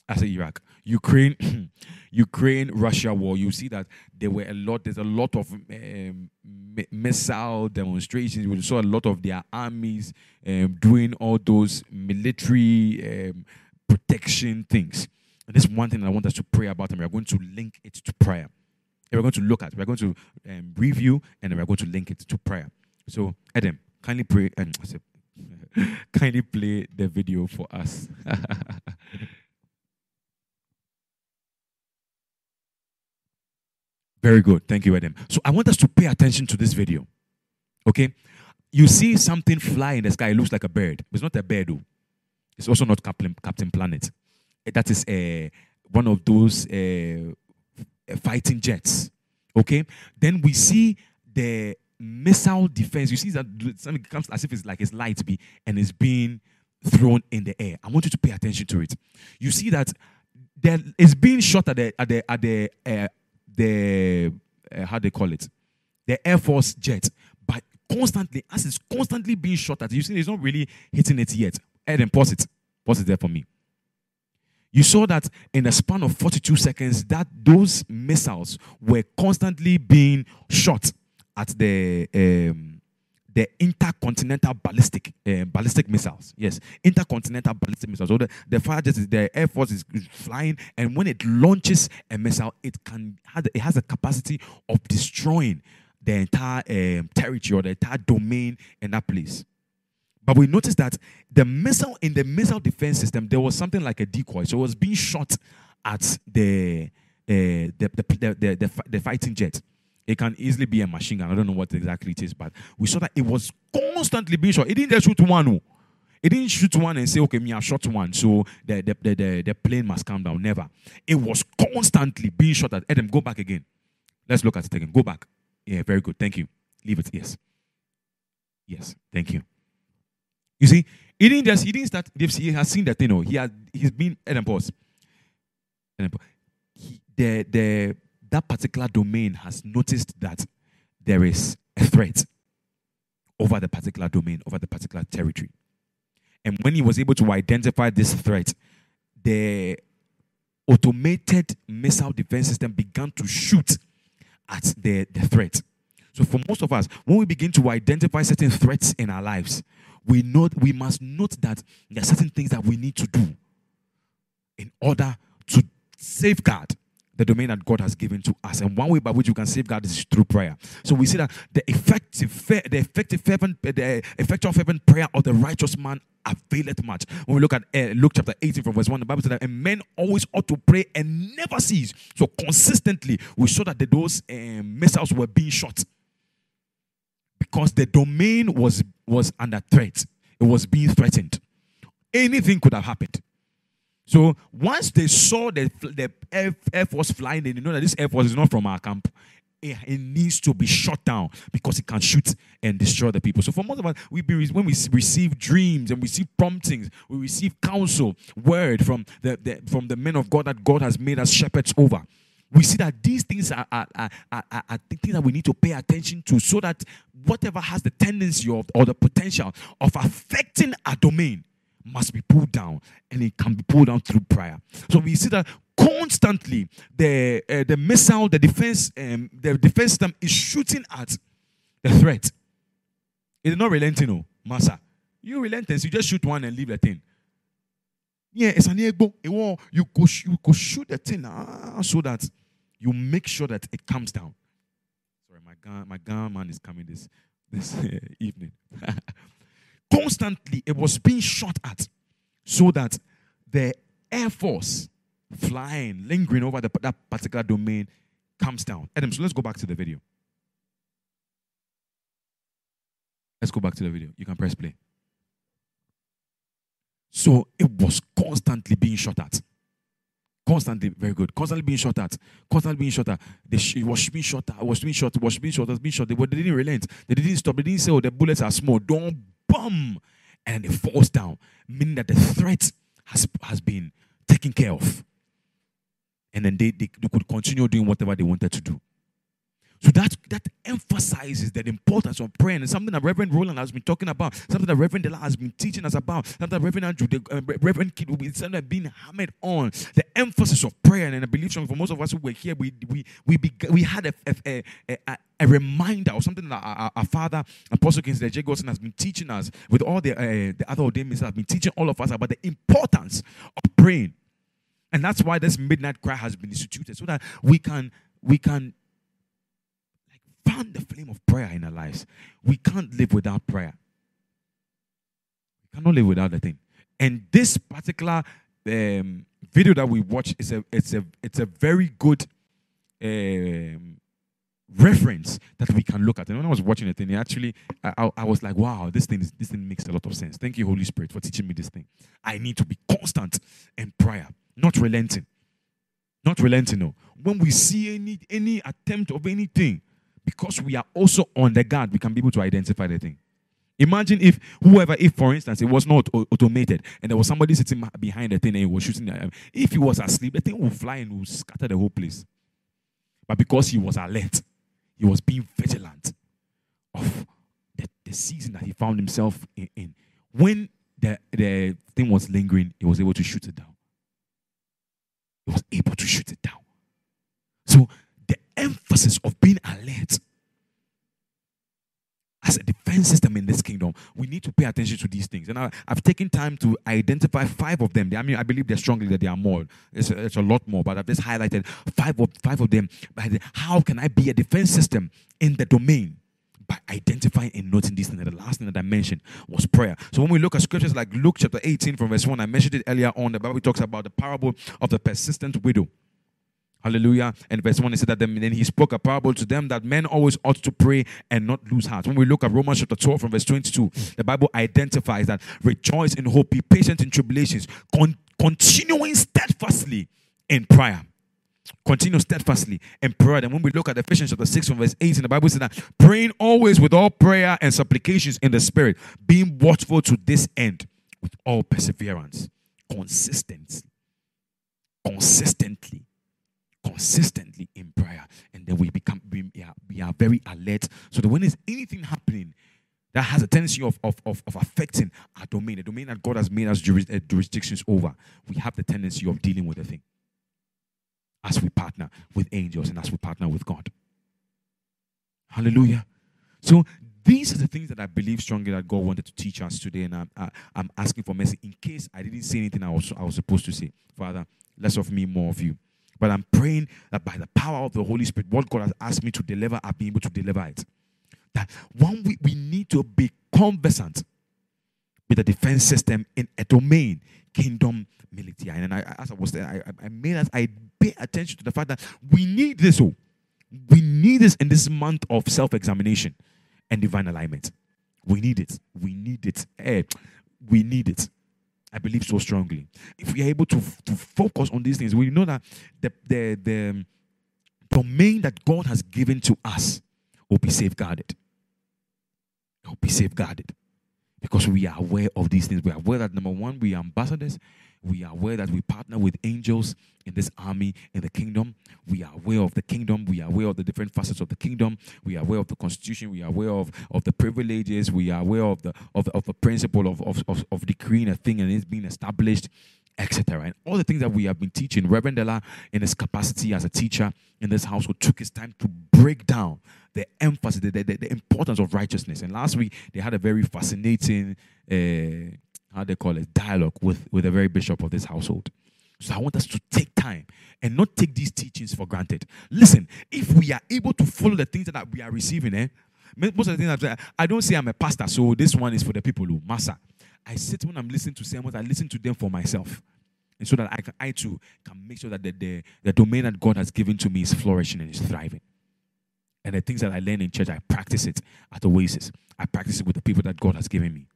B: I say Iraq, Ukraine, Ukraine, Russia war, you see that there were a lot. There's a lot of um, missile demonstrations. We saw a lot of their armies um, doing all those military um, protection things. And this is one thing I want us to pray about, and we're going to link it to prayer. And we're going to look at. We're going to um, review, and we're going to link it to prayer. So, Adam, kindly pray and Kindly play the video for us. Very good. Thank you, Adam. So I want us to pay attention to this video. Okay? You see something fly in the sky. It looks like a bird. It's not a bird, though. It's also not Captain Planet. That is uh, one of those uh, fighting jets. Okay? Then we see the missile defense, you see that something comes as if it's like it's light be and it's being thrown in the air. I want you to pay attention to it. You see that there is being shot at the at the at the uh, the uh, how they call it the Air Force jet, but constantly as it's constantly being shot at. You see, it's not really hitting it yet. And then pause it, pause it there for me. You saw that in a span of 42 seconds, that those missiles were constantly being shot at the um, the intercontinental ballistic uh, ballistic missiles. Yes, intercontinental ballistic missiles. So the, the fire the air force is flying, and when it launches a missile, it can it has a capacity of destroying the entire um, territory or the entire domain in that place. But we noticed that the missile in the missile defense system, there was something like a decoy. So it was being shot at the uh, the, the, the, the, fighting jet. It can easily be a machine gun. I don't know what exactly it is, but we saw that it was constantly being shot. It didn't just shoot one. Oh. It didn't shoot one and say, okay, me, I shot one, so the, the, the, the, the plane must come down. Never. It was constantly being shot at. Adam, go back again. Let's look at it again. Go back. Yeah, very good. Thank you. Leave it. Yes. Yes. Thank you. You see, he didn't just he didn't start. He has seen that thing. You know, he has he's been. Adam, the the that particular domain has noticed that there is a threat over the particular domain, over the particular territory. And when he was able to identify this threat, the automated missile defense system began to shoot at the, the threat. So for most of us, when we begin to identify certain threats in our lives, we know we must note that there are certain things that we need to do in order to safeguard the domain that God has given to us. And one way by which you can safeguard is through prayer. So we see that the effective, the effective fervent, the effectual fervent prayer of the righteous man availeth much. When we look at uh, Luke chapter 18 from verse 1, the Bible says that and men always ought to pray and never cease. So consistently, we saw that those uh, missiles were being shot because the domain was was under threat. It was being threatened. Anything could have happened. So once they saw the, the Air, Air Force flying, they know that this Air Force is not from our camp. it, it, needs to be shut down because it can shoot and destroy the people. So for most of us, we be, when we receive dreams and we receive promptings, we receive counsel, word from the, the, from the men of God that God has made us shepherds over. We see that these things are, are, are, are, are things that we need to pay attention to so that whatever has the tendency of, or the potential of affecting our domain must be pulled down and it can be pulled down through prayer. So we see that constantly the uh, the missile, the defense, um, the defense system is shooting at the threat. It's not relenting, no, massa. You relentless, you just shoot one and leave the thing. Yeah, it's an ego. You go, you go shoot the thing ah, so that you make sure that it comes down. Sorry, my gun, my gun man is coming this this uh, evening. Constantly, it was being shot at so that the air force flying, lingering over the, that particular domain comes down. Adam, so let's go back to the video. Let's go back to the video. You can press play. So it was constantly being shot at. Constantly, very good. Constantly being shot at. Constantly being shot at. They sh- was being shot at. Was being shot. Was being shot. Was being shot. They, they didn't relent. They didn't stop. They didn't say, oh, the bullets are small. Don't bum. And it falls down, meaning that the threat has, has been taken care of and then they, they, they could continue doing whatever they wanted to do. So that that emphasizes the importance of prayer and something that Reverend Roland has been talking about, something that Reverend Dela has been teaching us about, something that Reverend Andrew, the, uh, Reverend Kid will be something being hammered on. The emphasis of prayer and I believe for most of us who were here, we we we we had a a, a, a, reminder of something that our, our father Apostle Kingsley J. Godson has been teaching us with all the uh, the other ordained have been teaching all of us about the importance of praying and that's why this midnight cry has been instituted, so that we can we can fan the flame of prayer in our lives. We can't live without prayer. We cannot live without the thing. And this particular um, video that we watch is a it's a it's a very good um, reference that we can look at. And when I was watching the thing, actually, I, I, was like, wow, this thing is this thing makes a lot of sense. Thank you, Holy Spirit, for teaching me this thing. I need to be constant in prayer. Not relenting. Not relenting, no. When we see any any attempt of anything, because we are also on the guard, we can be able to identify the thing. Imagine if whoever, if for instance, it was not automated and there was somebody sitting behind the thing and he was shooting, if he was asleep, the thing would fly and would scatter the whole place. But because he was alert, he was being vigilant of the, the season that he found himself in. in. When the, the thing was lingering, he was able to shoot it down he was able to shoot it down. So emphasis of being alert as a defense system in this kingdom, we need to pay attention to these things. And I, have taken time to identify five of them. I mean, I believe they're strongly that there are more. It's a, it's a lot more, but I've just highlighted five of five of them. How can I be a defense system in the domain? by identifying and noting these things. And the last thing that I mentioned was prayer. So when we look at scriptures like Luke chapter 18 from verse 1, I mentioned it earlier on, the Bible talks about the parable of the persistent widow. Hallelujah. And verse 1, he said that then he spoke a parable to them that men always ought to pray and not lose heart. When we look at Romans chapter 12 from verse 22, the Bible identifies that rejoice in hope, be patient in tribulations, con- continuing steadfastly in prayer. Continue steadfastly in prayer. And when we look at Ephesians chapter 6 from verse 18, the Bible says that praying always with all prayer and supplications in the Spirit, being watchful to this end with all perseverance, consistently, consistently, consistently in prayer. And then we become, we are, we are very alert. So that when there's anything happening, that has a tendency of, of, of, of, affecting our domain, the domain that God has made us juris, uh, jurisdictions over, we have the tendency of dealing with the thing as we partner with angels and as we partner with God. Hallelujah. So these are the things that I believe strongly that God wanted to teach us today, and I'm, I, am asking for mercy in case I didn't say anything I was, I was supposed to say. Father, less of me, more of you. But I'm praying that by the power of the Holy Spirit, what God has asked me to deliver, I'll be able to deliver it. That one, we, we need to be conversant with the defense system in a domain, kingdom, military. And I, as I was there, I, I made us, I pay attention to the fact that we need this. Oh, we need this in this month of self examination and divine alignment. We need it. We need it. Eh, we need it. I believe so strongly. If we are able to, to focus on these things, we know that the, the, the um, domain that God has given to us will be safeguarded. It will be safeguarded because we are aware of these things. We are aware that number one, we are ambassadors. We are aware that we partner with angels in this army in the kingdom. We are aware of the kingdom. We are aware of the different facets of the kingdom. We are aware of the constitution. We are aware of, of the privileges. We are aware of the of, of the principle of, of, of, of decreeing a thing and it's being established etc. And all the things that we have been teaching, Reverend Della, in his capacity as a teacher in this household, took his time to break down the emphasis, the, the, the importance of righteousness. And last week, they had a very fascinating, uh, how they call it, dialogue with, with the very bishop of this household. So I want us to take time and not take these teachings for granted. Listen, if we are able to follow the things that we are receiving, eh, most of the things that I don't say I'm a pastor, so this one is for the people who, massa. I sit when I'm listening to sermons, I listen to them for myself. And so that I, can, I too can make sure that the, the, the domain that God has given to me is flourishing and is thriving. And the things that I learn in church, I practice it at the Oasis. I practice it with the people that God has given me.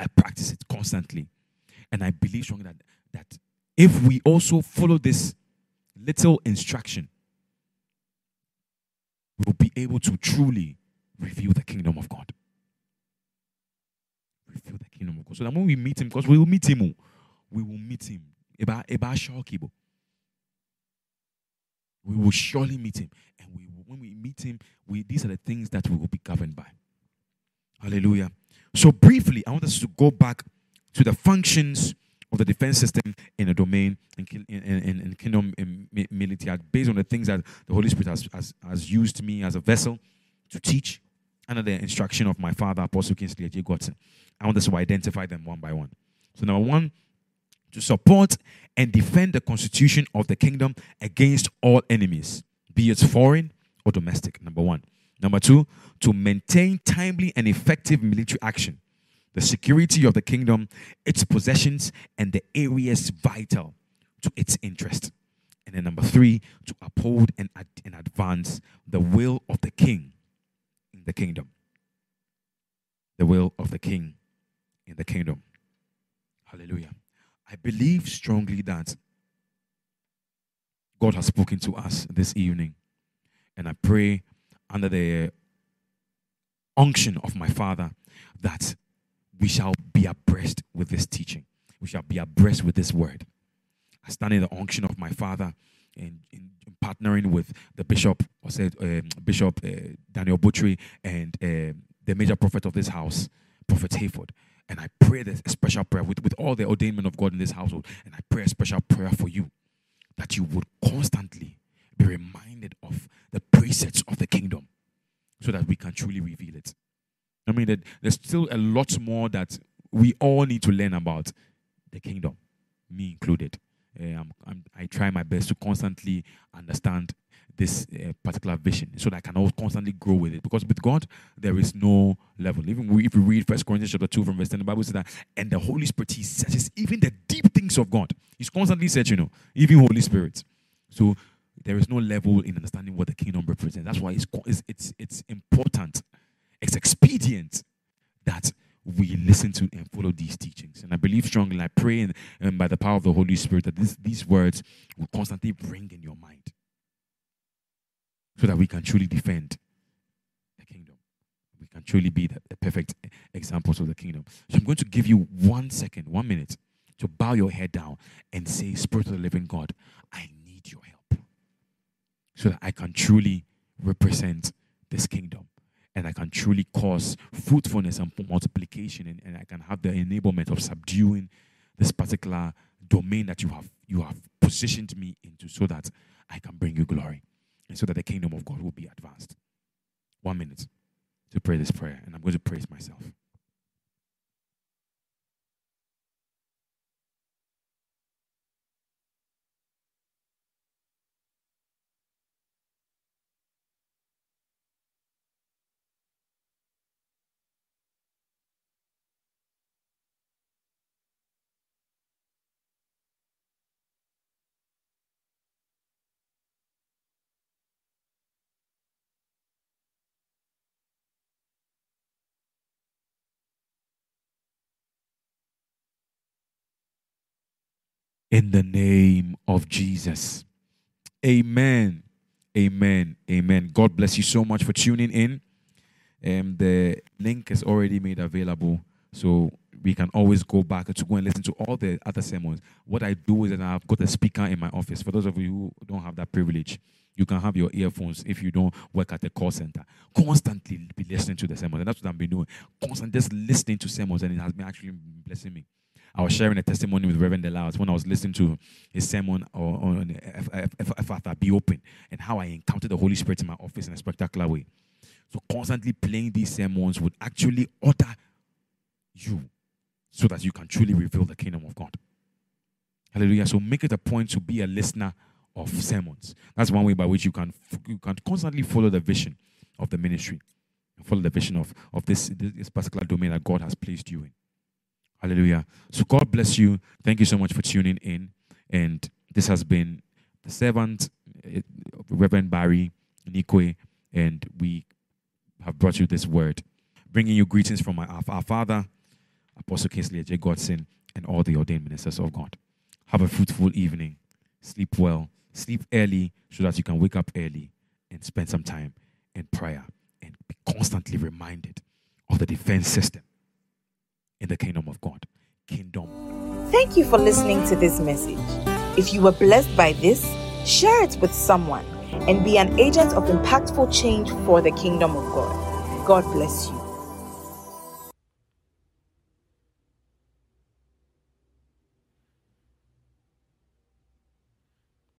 B: I practice it constantly. And I believe strongly that, that if we also follow this little instruction, we'll be able to truly reveal the kingdom of God. Reveal the kingdom of God. So that when we meet him, because we will meet him, oh, we will meet him. We will surely meet him. And we when we meet him, we, these are the things that we will be governed by. Hallelujah. So, briefly, I want us to go back to the functions of the defense system in a domain in, in, in, in kingdom in military based on the things that the Holy Spirit has, has, has used me as a vessel to teach under the instruction of my father, Apostle Kingsley J. Godson. I want us to identify them one by one. So, number one, to support and defend the constitution of the kingdom against all enemies, be it foreign or domestic. Number one. Number two, to maintain timely and effective military action, the security of the kingdom, its possessions, and the areas vital to its interest. And then number three, to uphold and, ad- and advance the will of the king in the kingdom. The will of the king in the kingdom. Hallelujah. I believe strongly that God has spoken to us this evening. And I pray under the unction of my Father that we shall be abreast with this teaching. We shall be abreast with this word. I stand in the unction of my Father and in, in partnering with the bishop, or said uh, Bishop uh, Daniel Butchery, and uh, the major prophet of this house, Prophet Hayford. And I pray this special prayer with, with all the ordainment of God in this household. And I pray a special prayer for you that you would constantly be reminded of the precepts of the kingdom so that we can truly reveal it. I mean, there's still a lot more that we all need to learn about the kingdom, me included. Uh, I'm, i try my best to constantly understand this uh, particular vision so that I can also constantly grow with it. Because with God, there is no level. Even if we read First Corinthians chapter 2 from verse 10, the Bible says that, and the Holy Spirit, He searches even the deep things of God. He's constantly searching, you know, even Holy Spirit. So there is no level in understanding what the kingdom represents. That's why it's, it's, it's, it's important, it's expedient that we listen to and follow these teachings. And I believe strongly, I pray and, and um, by the power of the Holy Spirit that this, these words will constantly bring in your mind so that we can truly defend the kingdom. We can truly be the, the perfect examples of the kingdom. So I'm going to give you one second, one minute to bow your head down and say, Spirit of the living God, I need your help so that I can truly represent this kingdom and I can truly cause fruitfulness and multiplication and, and I can have the enablement of subduing this particular domain that you have you have positioned me into so that I can bring you glory and so that the kingdom of God will be advanced. One minute to pray this prayer, and I'm going to praise myself. In the name of Jesus. Amen. Amen. Amen. God bless you so much for tuning in. Um, the link is already made available, so we can always go back to go and listen to all the other sermons. What I do is that I've got a speaker in my office. For those of you who don't have that privilege, you can have your earphones if you don't work at a call center. Constantly be listening to the sermons. And that's what I've been doing. Constantly just listening to sermons, and it has been actually blessing me. I was sharing a testimony with Reverend Delaus when I was listening to his sermon on Ephphatha, Be Open, and how I encountered the Holy Spirit in my office in a spectacular way. So constantly playing these sermons would actually order you so that you can truly reveal the kingdom of God. Hallelujah. So make it a point to be a listener of sermons. That's one way by which you can you can constantly follow the vision of the ministry, follow the vision of, of this, this particular domain that God has placed you in. Hallelujah. So God bless you. Thank you so much for tuning in. And this has been the servant, eh, Reverend Barry Nikwe, and we have brought you this word, bringing you greetings from our, our Father, Apostle Kingsley J. Godson, and all the ordained ministers of God. Have a fruitful evening. Sleep well. Sleep early so that you can wake up early and spend some time in prayer and be constantly reminded of the defense system in the kingdom of God. Kingdom.
A: Thank you for listening to this message. If you were blessed by this, share it with someone and be an agent of impactful change for the kingdom of God. God bless you.